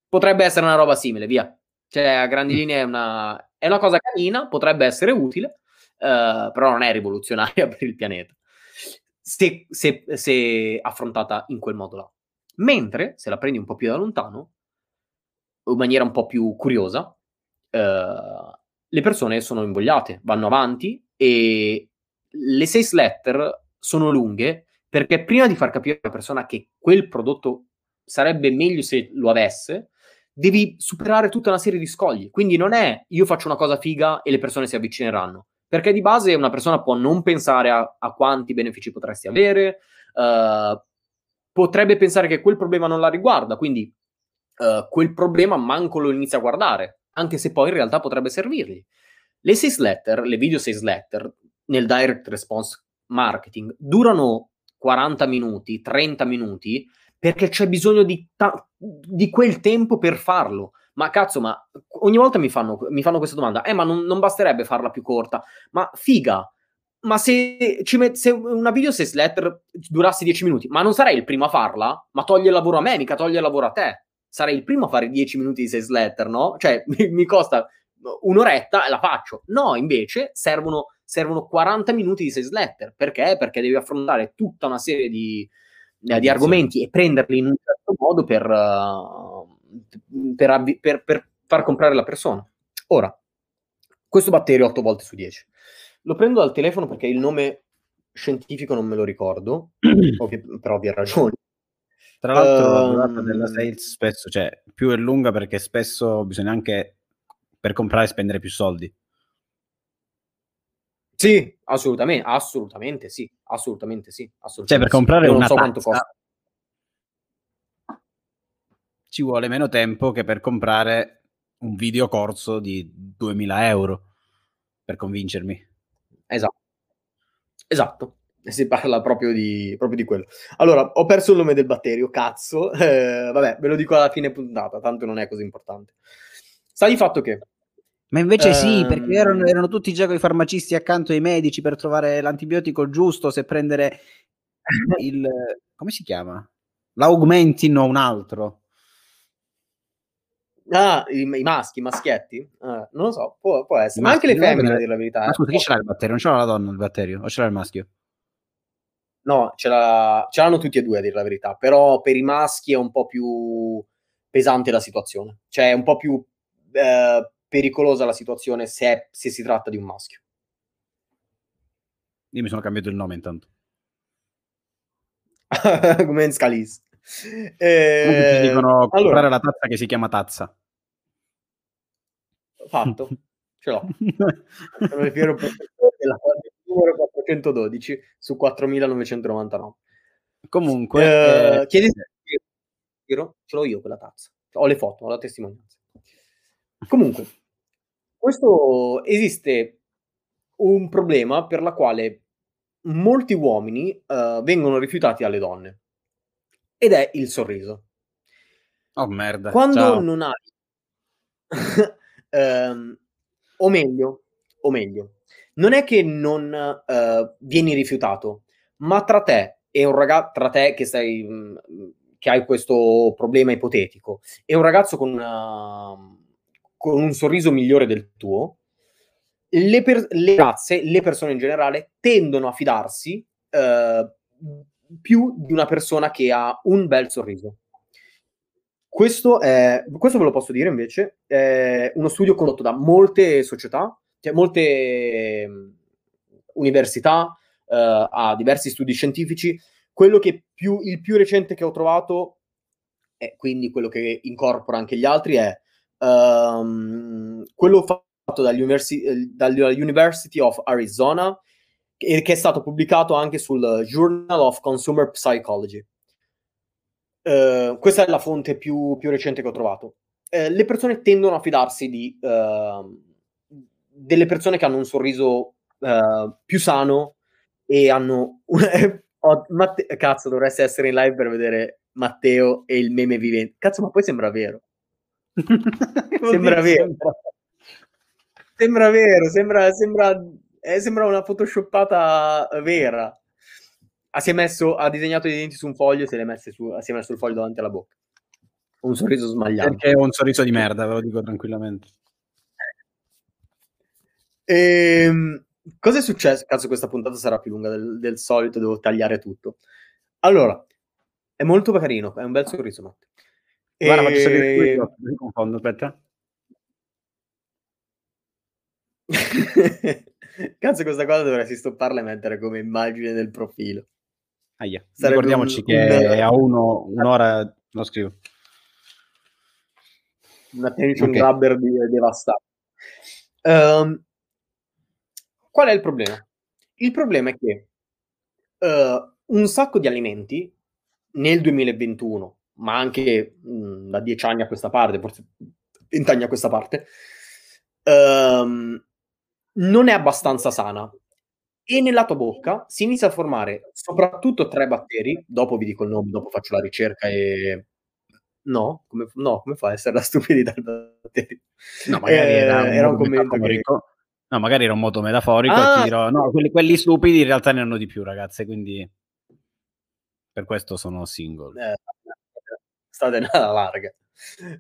potrebbe essere una roba simile, via. Cioè, a grandi mm. linee è una, è una cosa carina, potrebbe essere utile, eh, però non è rivoluzionaria per il pianeta. Se, se, se affrontata in quel modo là. Mentre, se la prendi un po' più da lontano, in maniera un po' più curiosa, eh, le persone sono invogliate, vanno avanti e le sales letter sono lunghe perché prima di far capire alla persona che quel prodotto sarebbe meglio se lo avesse, devi superare tutta una serie di scogli. Quindi non è io faccio una cosa figa e le persone si avvicineranno. Perché di base una persona può non pensare a, a quanti benefici potresti avere, uh, potrebbe pensare che quel problema non la riguarda, quindi uh, quel problema manco lo inizia a guardare, anche se poi in realtà potrebbe servirgli. Le sales letter, le video sales letter nel direct response marketing durano 40 minuti, 30 minuti, perché c'è bisogno di, ta- di quel tempo per farlo. Ma cazzo, ma ogni volta mi fanno, mi fanno questa domanda, eh, ma non, non basterebbe farla più corta? Ma figa, ma se, met- se, una video sales letter durasse 10 minuti, ma non sarei il primo a farla? Ma toglie il lavoro a me, mica toglie il lavoro a te. Sarei il primo a fare 10 minuti di sales letter, no? Cioè, mi, mi costa un'oretta e la faccio. No, invece servono, servono 40 minuti di sales letter. Perché? Perché devi affrontare tutta una serie di, eh, di argomenti e prenderli in un certo modo per, uh, per, per, per far comprare la persona. Ora, questo batterio 8 volte su 10 lo prendo dal telefono perché il nome scientifico non me lo ricordo, ovvio, per ovvie ragioni. Tra l'altro uh, la durata ehm, della sales spesso, cioè, più è lunga perché spesso bisogna anche per comprare spendere più soldi. Sì, assolutamente, assolutamente sì, assolutamente sì. Assolutamente cioè, per comprare sì. una so costa. ci vuole meno tempo che per comprare un videocorso di 2000 euro per convincermi. Esatto. Esatto. Si parla proprio di, proprio di quello. Allora, ho perso il nome del batterio, cazzo. Eh, vabbè, ve lo dico alla fine puntata, tanto non è così importante. Sta di fatto che Ma invece sì, perché erano, ehm erano tutti già coi farmacisti accanto ai medici per trovare l'antibiotico giusto, se prendere il come si chiama? L'Augmentin o un altro. Ah, i i maschi, i maschietti? Ah, non lo so, può può essere. Ma anche le femmine a dir la verità, Ma eh. scusa, chi ce l'ha il batterio? Non ce l'ha la donna il batterio o ce l'ha il maschio? No, ce l'ha ce l'hanno tutti e 2 a dir la verità, però per i maschi è un po' più pesante la situazione. Cioè è un po' più, ehm, pericolosa la situazione se è se si tratta di un maschio. Io mi sono cambiato il nome intanto. Come Scalise. Comunque ti Ehm, dicono comprare allora la tazza che si chiama tazza. Fatto, ce l'ho. Sono il fiero della numero 412 su 4999. Comunque, Ehm, ehm chiedi ce l'ho io quella tazza. Ho le foto, ho la testimonianza. Comunque, questo esiste un problema per la quale molti uomini, uhm, vengono rifiutati dalle donne, ed è il sorriso. Oh merda, Quando ciao. non hai ehm, o meglio o meglio, non è che non, uhm, vieni rifiutato, ma tra te e un raga tra te che stai mhmm, che hai questo problema ipotetico, e un ragazzo con una con un sorriso migliore del tuo, le per le ragazze, le persone in generale, tendono a fidarsi, uhm, più di una persona che ha un bel sorriso. Questo è questo ve lo posso dire invece, è uno studio condotto da molte società, cioè molte, mhmm, università, uhm, ha diversi studi scientifici. Quello che più il più recente che ho trovato, e quindi quello che incorpora anche gli altri, è, uhm, quello fatto dagli universi ehm, dalla University of Arizona, e che è stato pubblicato anche sul Journal of Consumer Psychology. Uhm, questa è la fonte più più recente che ho trovato. Ehm, le persone tendono a fidarsi di uhm, delle persone che hanno un sorriso, uhm, più sano e hanno ho Matte cazzo dovresti essere in live per vedere Matteo e il meme viven cazzo ma poi sembra vero. Sembra vero. Sembra vero, sembra sembra ehm, sembra una photoshoppata vera. Ah, si è messo ha disegnato i denti su un foglio e se è messe su si è messo il foglio davanti alla bocca. Un sorriso smagliante. Perché ho un sorriso di merda, ve lo dico tranquillamente. Ehm, cosa è successo? Cazzo questa puntata sarà più lunga del del solito, devo tagliare tutto. Allora, è molto carino, è un bel sorriso Matte. Guarda faccio salire gli Ehm così confondo, aspetta. Cazzo questa cosa dovresti stopparla e mettere come immagine del profilo. Ahia. Sarebbe Ricordiamoci un che un è a 1 1 ora lo scrivo. Un attention Okay. grabber di devastante. Uhm qual è il problema? Il problema è che, uhm, un sacco di alimenti nel 2021, ma anche, mhmm, da 10 anni a questa parte, forse 20 anni a questa parte, uhm, non è abbastanza sana. E nella tua bocca si inizia a formare soprattutto 3 batteri, dopo vi dico il nome, dopo faccio la ricerca e no? Come no, come fa a essere la stupidità il batterio? No, magari era Ehm, un era un commento che. No, magari era un modo metaforico ti Ah! dirò: "No, quelli quelli stupidi in realtà ne hanno di più ragazze, quindi" "per questo sono single." Eh, state alla larga.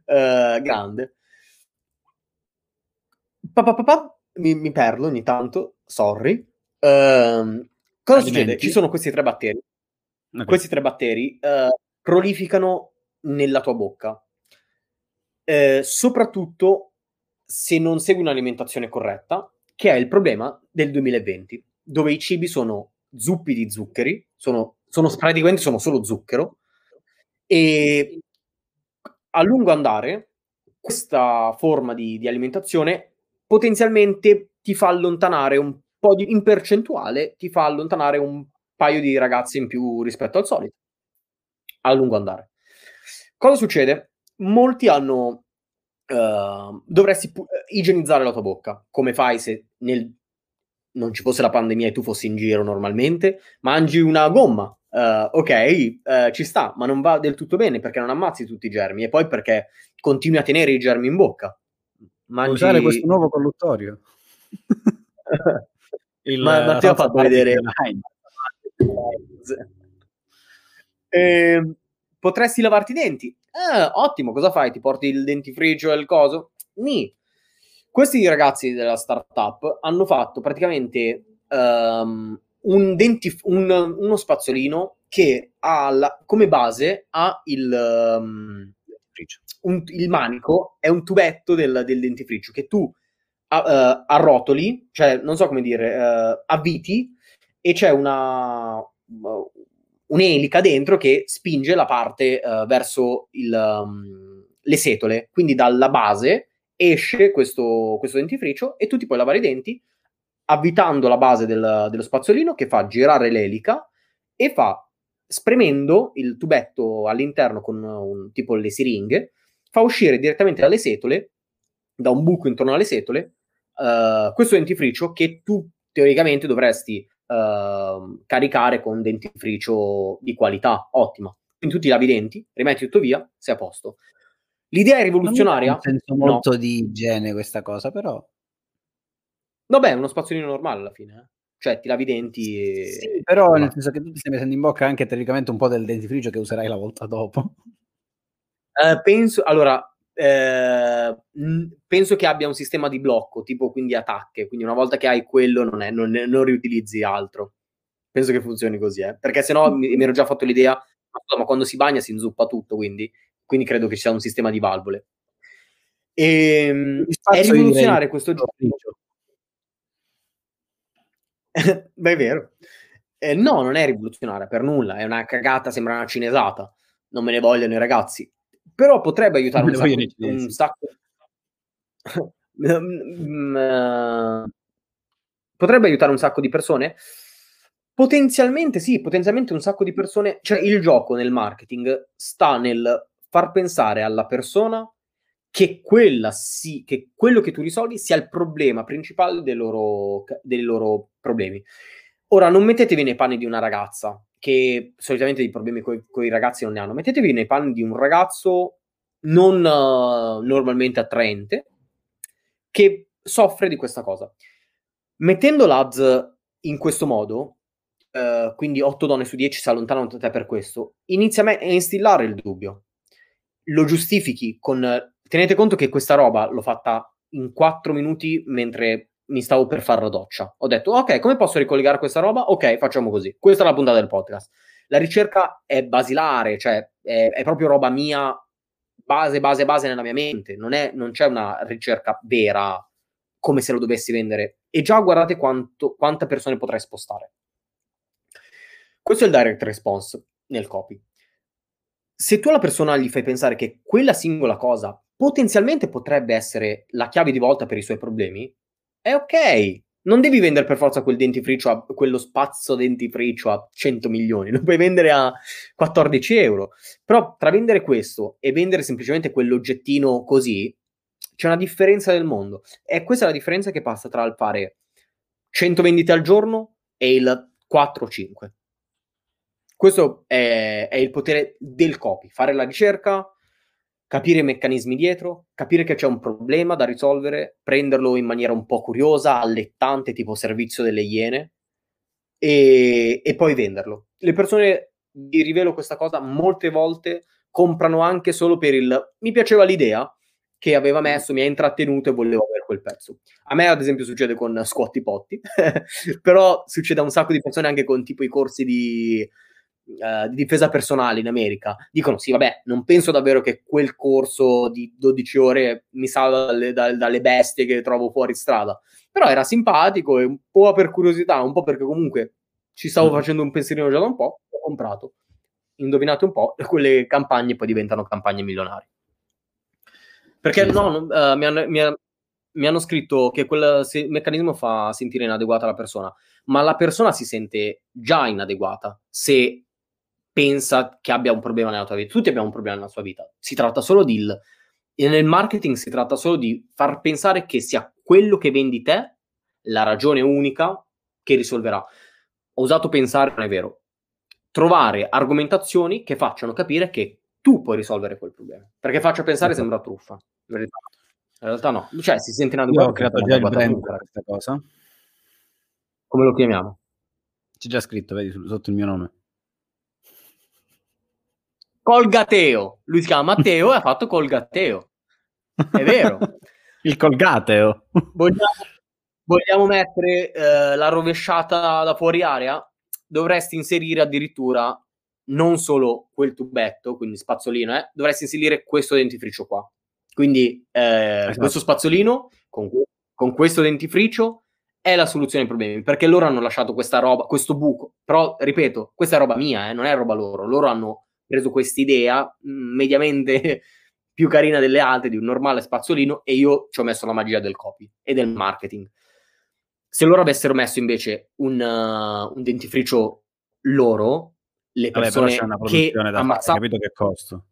Uhm, grande. Pa pa pa mi mi perdo ogni tanto, sorry. Uhm, cosa succede? Alimenti? Ci sono questi 3 batteri. Okay. Questi 3 batteri, uhm, prolificano nella tua bocca. Ehm, soprattutto se non segui un'alimentazione corretta, che è il problema del 2020, dove i cibi sono zuppi di zuccheri, sono sono praticamente sono solo zucchero, e a lungo andare questa forma di di alimentazione potenzialmente ti fa allontanare un po' di in percentuale, ti fa allontanare un paio di ragazze in più rispetto al solito. A lungo andare. Cosa succede? Molti hanno uhm, dovresti pu uhm, igienizzare la tua bocca. Come fai se nel non ci fosse la pandemia e tu fossi in giro normalmente? Mangi una gomma, uhm, okay, uhm, ci sta, ma non va del tutto bene perché non ammazzi tutti i germi e poi perché continui a tenere i germi in bocca. mangi... usare questo nuovo colluttorio. Il, ma Matteo ha fatto vedere... Eh, potresti lavarti i denti. Ah, ottimo, cosa fai? Ti porti il dentifricio e il coso? Ni. Questi ragazzi della startup hanno fatto praticamente um, un dentif- un, uno spazzolino che ha la, come base ha il, um, un, il manico, è un tubetto del, del dentifricio che tu uh, arrotoli, cioè non so come dire, uh, avviti e c'è una un'elica dentro che spinge la parte uh, verso il, um, le setole. Quindi dalla base esce questo, questo, dentifricio e tu ti puoi lavare i denti avvitando la base del, dello spazzolino che fa girare l'elica e fa, spremendo il tubetto all'interno con un tipo le siringhe, fa uscire direttamente dalle setole, da un buco intorno alle setole, uh, questo dentifricio che tu teoricamente dovresti uh, caricare con dentifricio di qualità ottima. Quindi tu ti lavi i denti, rimetti tutto via, sei a posto. L'idea è rivoluzionaria. Non senso molto no. di igiene questa cosa, però. Vabbè, è uno spazzolino normale alla fine. Eh? Cioè, ti lavi i denti e... Sì, però nel senso che tu ti stai mettendo in bocca anche teoricamente un po' del dentifricio che userai la volta dopo. Uh, penso, allora, eh, penso che abbia un sistema di blocco, tipo quindi attacche, quindi una volta che hai quello non, è, non, non riutilizzi altro. Penso che funzioni così, eh. perché se no mi, mi, ero già fatto l'idea, ma, quando si bagna si inzuppa tutto, quindi, quindi credo che ci sia un sistema di valvole. E, ehm, è rivoluzionare questo gioco. Beh, è vero. Eh, no, non è rivoluzionaria per nulla, è una cagata, sembra una cinesata. Non me ne vogliono i ragazzi però potrebbe aiutare un sacco, un sacco... Potrebbe aiutare un sacco di persone? Potenzialmente sì, potenzialmente un sacco di persone, cioè il gioco nel marketing sta nel far pensare alla persona che, quella sì, che quello che tu risolvi sia il problema principale dei loro, dei loro problemi. Ora, non mettetevi nei panni di una ragazza che solitamente dei problemi con i ragazzi non ne hanno. Mettetevi nei panni di un ragazzo non uh, normalmente attraente che soffre di questa cosa. Mettendo l'ADS in questo modo, uh, quindi 8 donne su 10 si allontanano da te per questo, inizia a instillare il dubbio. Lo giustifichi con... Tenete conto che questa roba l'ho fatta in 4 minuti mentre mi stavo per fare la doccia. Ho detto, ok, come posso ricollegare questa roba? Ok, facciamo così. Questa è la puntata del podcast. La ricerca è basilare, cioè è, è proprio roba mia, base, base, base nella mia mente. Non, è, non c'è una ricerca vera come se lo dovessi vendere. E già guardate quanto, quante persone potrai spostare. Questo è il direct response nel copy. Se tu alla persona gli fai pensare che quella singola cosa potenzialmente potrebbe essere la chiave di volta per i suoi problemi, è ok. Non devi vendere per forza quel dentifricio a, quello spazio dentifricio a 100 milioni, lo puoi vendere a 14 euro. Però tra vendere questo e vendere semplicemente quell'oggettino così, c'è una differenza del mondo. E questa è la differenza che passa tra il fare 100 vendite al giorno e il 4-5. Questo è, è il potere del copy, fare la ricerca, capire i meccanismi dietro, capire che c'è un problema da risolvere, prenderlo in maniera un po' curiosa, allettante, tipo servizio delle iene, e, e poi venderlo. Le persone, vi rivelo questa cosa, molte volte comprano anche solo per il mi piaceva l'idea che aveva messo, mi ha intrattenuto e volevo avere quel pezzo. A me, ad esempio, succede con Squatty Potti, però succede a un sacco di persone anche con tipo i corsi di uh, di difesa personale in America dicono sì, vabbè, non penso davvero che quel corso di 12 ore mi salva dalle, dalle, dalle bestie che trovo fuori strada. Però era simpatico e un po' per curiosità, un po' perché comunque ci stavo mm. facendo un pensierino già da un po', ho comprato. Indovinate un po', quelle campagne poi diventano campagne milionarie. Perché no, no uh, mi, hanno, mi, ha, mi, hanno, scritto che quel se, meccanismo fa sentire inadeguata la persona, ma la persona si sente già inadeguata se pensa che abbia un problema nella tua vita. Tutti abbiamo un problema nella sua vita. Si tratta solo di... E nel marketing si tratta solo di far pensare che sia quello che vendi te la ragione unica che risolverà. Ho usato pensare, non è vero. Trovare argomentazioni che facciano capire che tu puoi risolvere quel problema. Perché faccio pensare esatto. sembra truffa. In realtà no, cioè si sente una Io ho creato già il brand per questa cosa. Come lo chiamiamo? C'è già scritto, vedi, sotto il mio nome. Colgateo. Lui si chiama Matteo e ha fatto Colgateo. È vero. il Colgateo. Vogliamo, vogliamo mettere eh, la rovesciata da fuori area? Dovresti inserire addirittura non solo quel tubetto, quindi spazzolino, eh, dovresti inserire questo dentifricio qua. Quindi eh, esatto. questo spazzolino con, con, questo dentifricio è la soluzione ai problemi, perché loro hanno lasciato questa roba, questo buco, però ripeto, questa è roba mia, eh, non è roba loro, loro hanno preso quest'idea mm, mediamente più carina delle altre di un normale spazzolino e io ci ho messo la magia del copy e del marketing. Se loro avessero messo invece un, uh, un dentifricio loro, le persone Vabbè, che ammazzavano... capito che costo.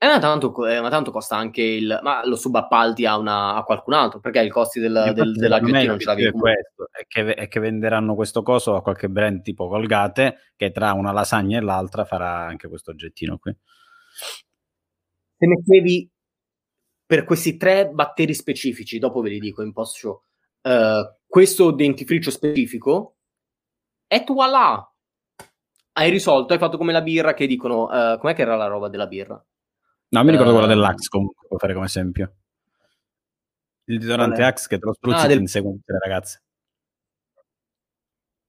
Eh, ma, tanto, eh, ma tanto costa anche il... Ma lo subappalti a, una, a qualcun altro, perché i costi del, del, della gestione non ce l'avevi. È, questo, è, che, è che venderanno questo coso a qualche brand tipo Colgate, che tra una lasagna e l'altra farà anche questo oggettino qui. Se mettevi per questi tre batteri specifici, dopo ve li dico in post show, uh, questo dentifricio specifico, e voilà! Hai risolto, hai fatto come la birra che dicono, uh, com'è che era la roba della birra? No, mi ricordo uh, quella dell'Axe comunque, può fare come esempio. Il deodorante Axe che te lo spruzzi ah, del... in secondi le ragazze.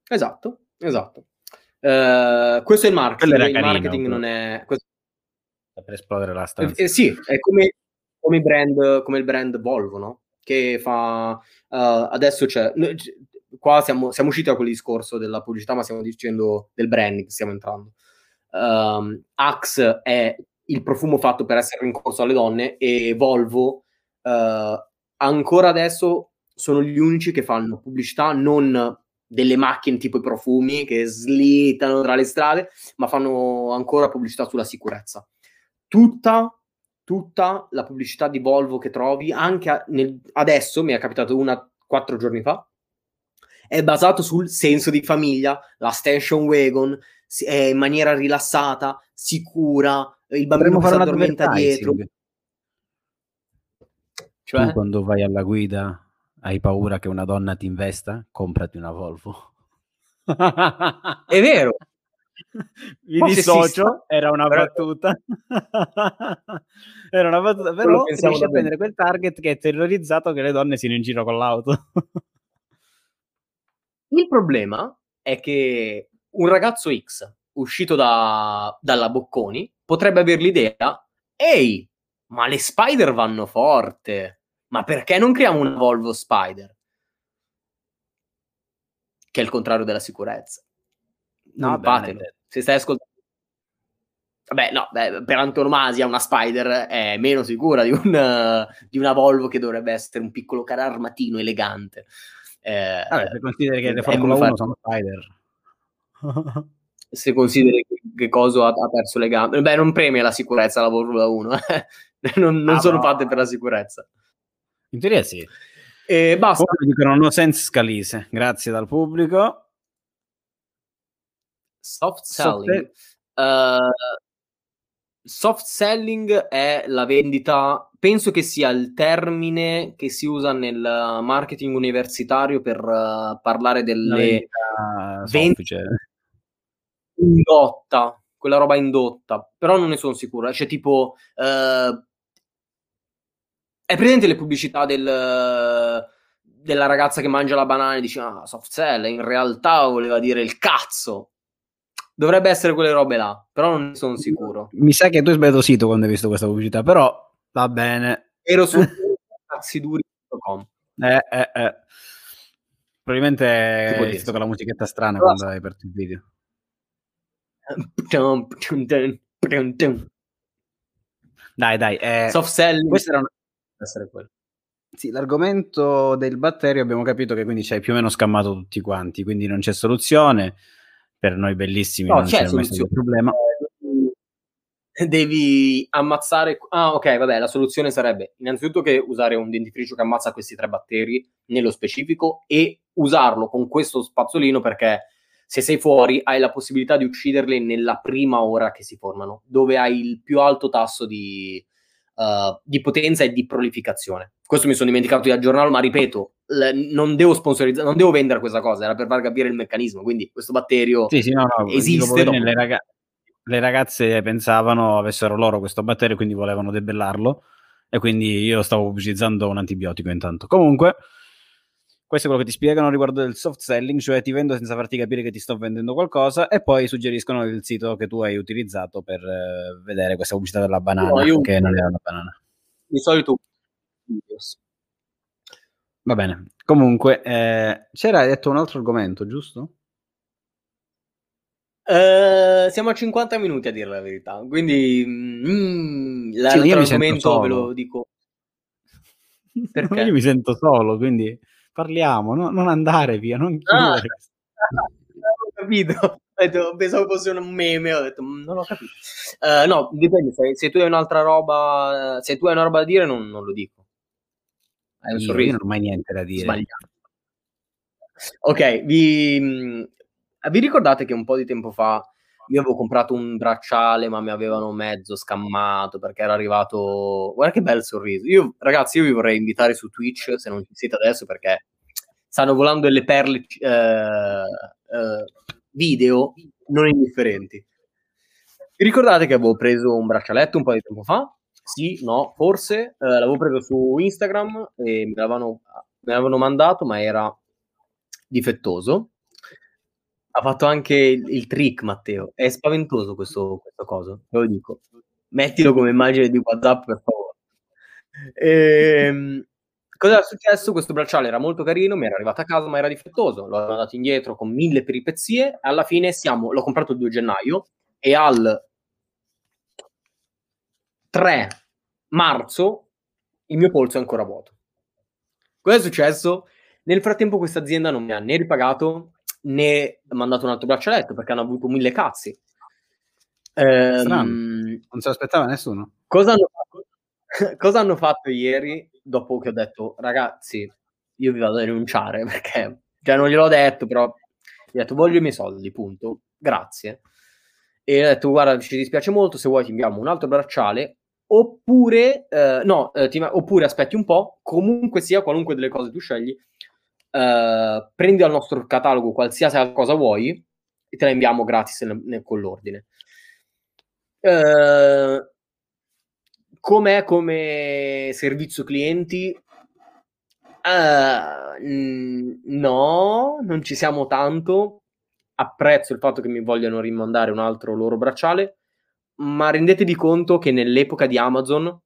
Esatto, esatto. Uh, questo è il marketing, il carino, marketing non è... Questo... Per esplodere la stanza. Eh, eh, sì, è come, come, brand, come, il brand Volvo, no? Che fa... Uh, adesso c'è... Qua siamo, siamo usciti da quel discorso della pubblicità, ma stiamo dicendo del branding, stiamo entrando. Um, Axe è il profumo fatto per essere rincorso alle donne e Volvo uh, ancora adesso sono gli unici che fanno pubblicità non delle macchine tipo i profumi che slittano tra le strade, ma fanno ancora pubblicità sulla sicurezza. Tutta, tutta la pubblicità di Volvo che trovi, anche nel, adesso, mi è capitato una quattro giorni fa, è basato sul senso di famiglia, la station wagon, è in maniera rilassata, sicura, il bambino si addormenta dietro. Cioè? Tu quando vai alla guida hai paura che una donna ti investa? Comprati una Volvo. È vero. Mi dissocio, era una battuta. era una battuta, però riesci a prendere quel target che è terrorizzato che le donne siano in giro con l'auto. Il problema è che un ragazzo X uscito da, dalla Bocconi potrebbe avere l'idea, ehi, ma le Spider vanno forte, ma perché non creiamo una Volvo Spider? Che è il contrario della sicurezza. No, bene, se stai ascoltando Vabbè, no, beh, per antonomasia una Spider è meno sicura di, un, di, una Volvo che dovrebbe essere un piccolo carro armatino elegante. Eh, Vabbè, se consideri che le Formula 1 sono Spider. se consideri che, che Coso ha, ha, perso le gambe. Beh, non premia la sicurezza la Formula 1, eh. non, non ah, sono no. fatte per la sicurezza. In teoria sì. E basta. Come dicono no sense scalise. Grazie dal pubblico. Soft selling. Soft, uh, soft selling è la vendita, penso che sia il termine che si usa nel marketing universitario per uh, parlare delle vendite indotta, quella roba indotta, però non ne sono sicuro. C'è tipo... Uh, è presente le pubblicità del, della ragazza che mangia la banana e dice ah, soft sell, in realtà voleva dire il cazzo. Dovrebbe essere quelle robe là, però non ne sono sicuro. Mi sa che tu hai sbagliato sito quando hai visto questa pubblicità, però va bene. Ero su cazziduri.com. Eh, eh, eh. Probabilmente hai visto con la musichetta strana però, quando hai aperto il video. Dai, dai. Eh, Soft selling. Questo era un... essere quello. Sì, l'argomento del batterio abbiamo capito che quindi ci hai più o meno scammato tutti quanti, quindi non c'è soluzione. Per noi bellissimi no, non c'è, c'è mai stato problema. Devi ammazzare... Ah, ok, vabbè, la soluzione sarebbe innanzitutto che usare un dentifricio che ammazza questi tre batteri nello specifico e usarlo con questo spazzolino perché se sei fuori hai la possibilità di ucciderle nella prima ora che si formano, dove hai il più alto tasso di, uh, di potenza e di prolificazione. Questo mi sono dimenticato di aggiornarlo, ma ripeto, l- non devo sponsorizzare, non devo vendere questa cosa, era per far capire il meccanismo. Quindi questo batterio sì, sì, no, no, esiste. Le, raga- le ragazze pensavano avessero loro questo batterio, quindi volevano debellarlo. E quindi io stavo pubblicizzando un antibiotico intanto. Comunque, questo è quello che ti spiegano riguardo del soft selling, cioè ti vendo senza farti capire che ti sto vendendo qualcosa e poi suggeriscono il sito che tu hai utilizzato per eh, vedere questa pubblicità della banana, no, io... che non era una banana. Di solito Va bene. Comunque, eh, c'era detto un altro argomento, giusto? Uh, siamo a 50 minuti a dire la verità, quindi mm, l'altro sì, argomento ve lo dico. Perché? io mi sento solo, quindi parliamo, no? non andare via, non ah, chiudere. Ah, non ho capito. Pensavo fosse un meme, ho detto, mm, non ho capito. Uh, no, dipende, se, se, tu hai un'altra roba, se tu hai una roba da dire, non, non lo dico. Hai un io, sorriso. Io non ho mai niente da dire. Sbagliato. Ok, vi, mm, vi ricordate che un po' di tempo fa io avevo comprato un bracciale, ma mi avevano mezzo scammato perché era arrivato. Guarda che bel sorriso. Io, ragazzi, io vi vorrei invitare su Twitch se non ci siete adesso perché stanno volando delle perle eh, eh, video non indifferenti. Vi ricordate che avevo preso un braccialetto un po' di tempo fa? Sì, no, forse. Eh, l'avevo preso su Instagram e me l'avevano, me l'avevano mandato, ma era difettoso ha fatto anche il, il trick, Matteo. È spaventoso questo, questo coso, te lo dico. Mettilo come immagine di WhatsApp, per favore. Ehm, cosa è successo? Questo bracciale era molto carino, mi era arrivato a casa, ma era difettoso. L'ho mandato indietro con mille peripezie. Alla fine siamo, l'ho comprato il 2 gennaio e al 3 marzo il mio polso è ancora vuoto. Cosa è successo? Nel frattempo questa azienda non mi ha né ripagato ne ha mandato un altro braccialetto perché hanno avuto mille cazzi. Ehm, non se l'aspettava nessuno. Cosa hanno, fatto, cosa hanno fatto ieri dopo che ho detto ragazzi io vi vado a denunciare perché cioè non gliel'ho detto però gli ho detto voglio i miei soldi punto grazie e ho detto guarda ci dispiace molto se vuoi ti inviamo un altro bracciale oppure eh, no eh, ti, oppure aspetti un po' comunque sia qualunque delle cose tu scegli Uh, prendi dal nostro catalogo qualsiasi cosa vuoi e te la inviamo gratis nel, nel, con l'ordine. Uh, com'è come servizio clienti? Uh, no, non ci siamo tanto. Apprezzo il fatto che mi vogliano rimandare un altro loro bracciale, ma rendetevi conto che nell'epoca di Amazon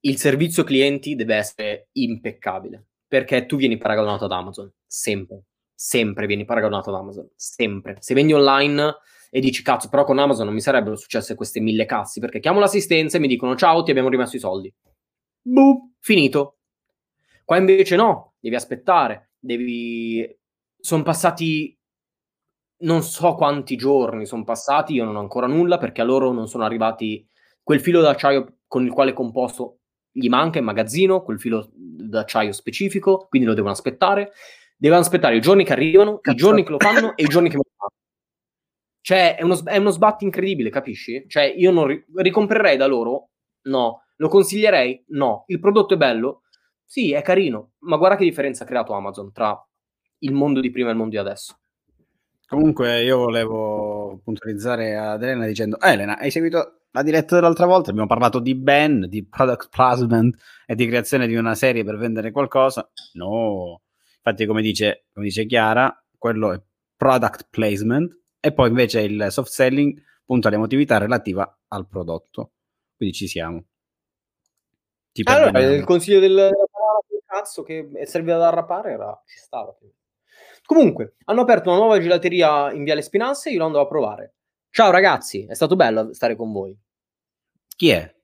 il servizio clienti deve essere impeccabile perché tu vieni paragonato ad Amazon, sempre, sempre vieni paragonato ad Amazon, sempre. Se vendi online e dici cazzo, però con Amazon non mi sarebbero successe queste mille cazzi, perché chiamo l'assistenza e mi dicono ciao, ti abbiamo rimesso i soldi. Boop, finito. Qua invece no, devi aspettare, devi... Sono passati non so quanti giorni sono passati, io non ho ancora nulla perché a loro non sono arrivati quel filo d'acciaio con il quale composto gli manca in magazzino quel filo d'acciaio specifico, quindi lo devono aspettare. Devono aspettare i giorni che arrivano, Cazzo. i giorni che lo fanno e i giorni che lo fanno. Cioè, è uno, è uno sbatti incredibile, capisci? Cioè, io non ri- ricomprerei da loro? No. Lo consiglierei? No. Il prodotto è bello? Sì, è carino, ma guarda che differenza ha creato Amazon tra il mondo di prima e il mondo di adesso. Comunque io volevo puntualizzare ad Elena dicendo Elena, hai seguito la diretta dell'altra volta? Abbiamo parlato di Ben, di product placement e di creazione di una serie per vendere qualcosa. No, infatti come dice, come dice Chiara, quello è product placement e poi invece il soft selling punta all'emotività relativa al prodotto. Quindi ci siamo. Ti allora, il consiglio del cazzo che serviva da arrapare era ci stava. Comunque, hanno aperto una nuova gelateria in Viale Spinasse io lo andavo a provare. Ciao ragazzi, è stato bello stare con voi. Chi è?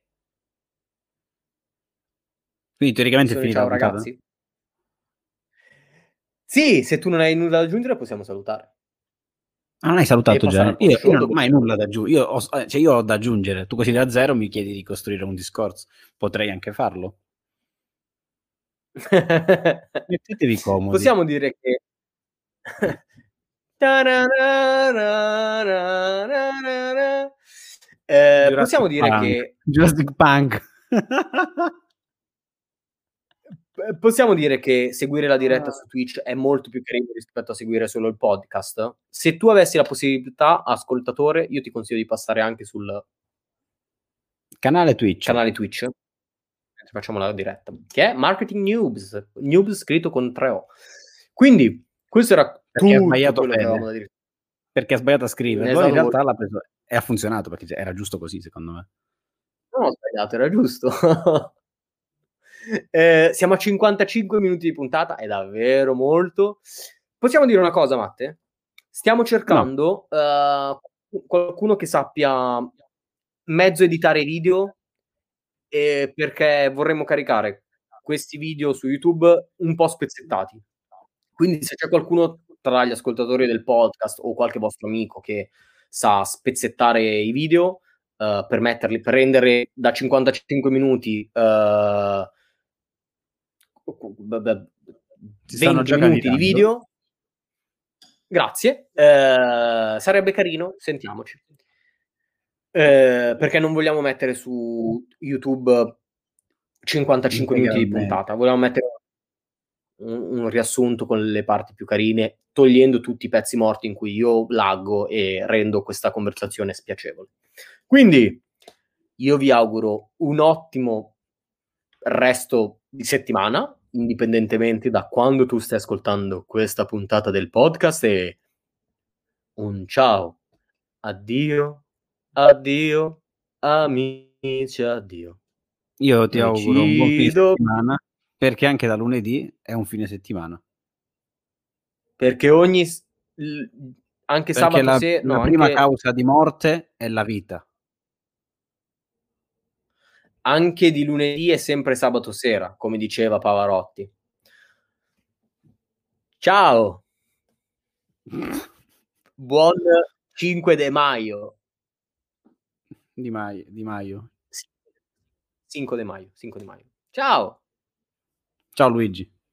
Quindi teoricamente è finita ciao ragazzi. Sì, se tu non hai nulla da aggiungere possiamo salutare. Ah, non hai salutato già? Io, io, non ho mai nulla da aggiungere. Io ho, eh, cioè io ho da aggiungere. Tu così da zero mi chiedi di costruire un discorso. Potrei anche farlo. Mettetevi comodi. Possiamo dire che eh, possiamo dire Punk. che Jurassic Punk possiamo dire che seguire la diretta Ah. su Twitch è molto più carino rispetto a seguire solo il podcast? Se tu avessi la possibilità, ascoltatore, io ti consiglio di passare anche sul Canale Twitch. canale Twitch, facciamo la diretta, che è Marketing Noobs, Noobs scritto con 3 O. Quindi, questo era Perché ha tutto sbagliato dire. Perché ha sbagliato a scrivere. Poi in esatto, realtà l'ha preso e ha funzionato perché era giusto così, secondo me. Non ho sbagliato, era giusto. Eh, siamo a 55 minuti di puntata, è davvero molto. Possiamo dire una cosa, Matte? Stiamo cercando eh, qualcuno che sappia mezzo editare video eh, perché vorremmo caricare questi video su YouTube un po' spezzettati. Quindi se c'è qualcuno tra gli ascoltatori del podcast o qualche vostro amico che sa spezzettare i video eh, per metterli, per rendere da 55 minuti eh, Ci stanno 20 già minuti di video. Grazie, eh, sarebbe carino, sentiamoci. Eh, perché non vogliamo mettere su YouTube 55 minuti di puntata, vogliamo mettere un, un riassunto con le parti più carine, togliendo tutti i pezzi morti in cui io laggo e rendo questa conversazione spiacevole. Quindi io vi auguro un ottimo resto di settimana, indipendentemente da quando tu stai ascoltando questa puntata del podcast e un ciao, addio, addio, amici, addio. Io ti auguro un buon fine settimana perché anche da lunedì è un fine settimana. Perché ogni... anche Perché sabato la, se... la No, prima anche, causa di morte è la vita. anche di lunedì è sempre sabato sera, come diceva Pavarotti. Ciao, buon 5 de maio. Di Maio. Di Maio. 5 de maio, 5 de maio. Ciao. Ciao Luigi.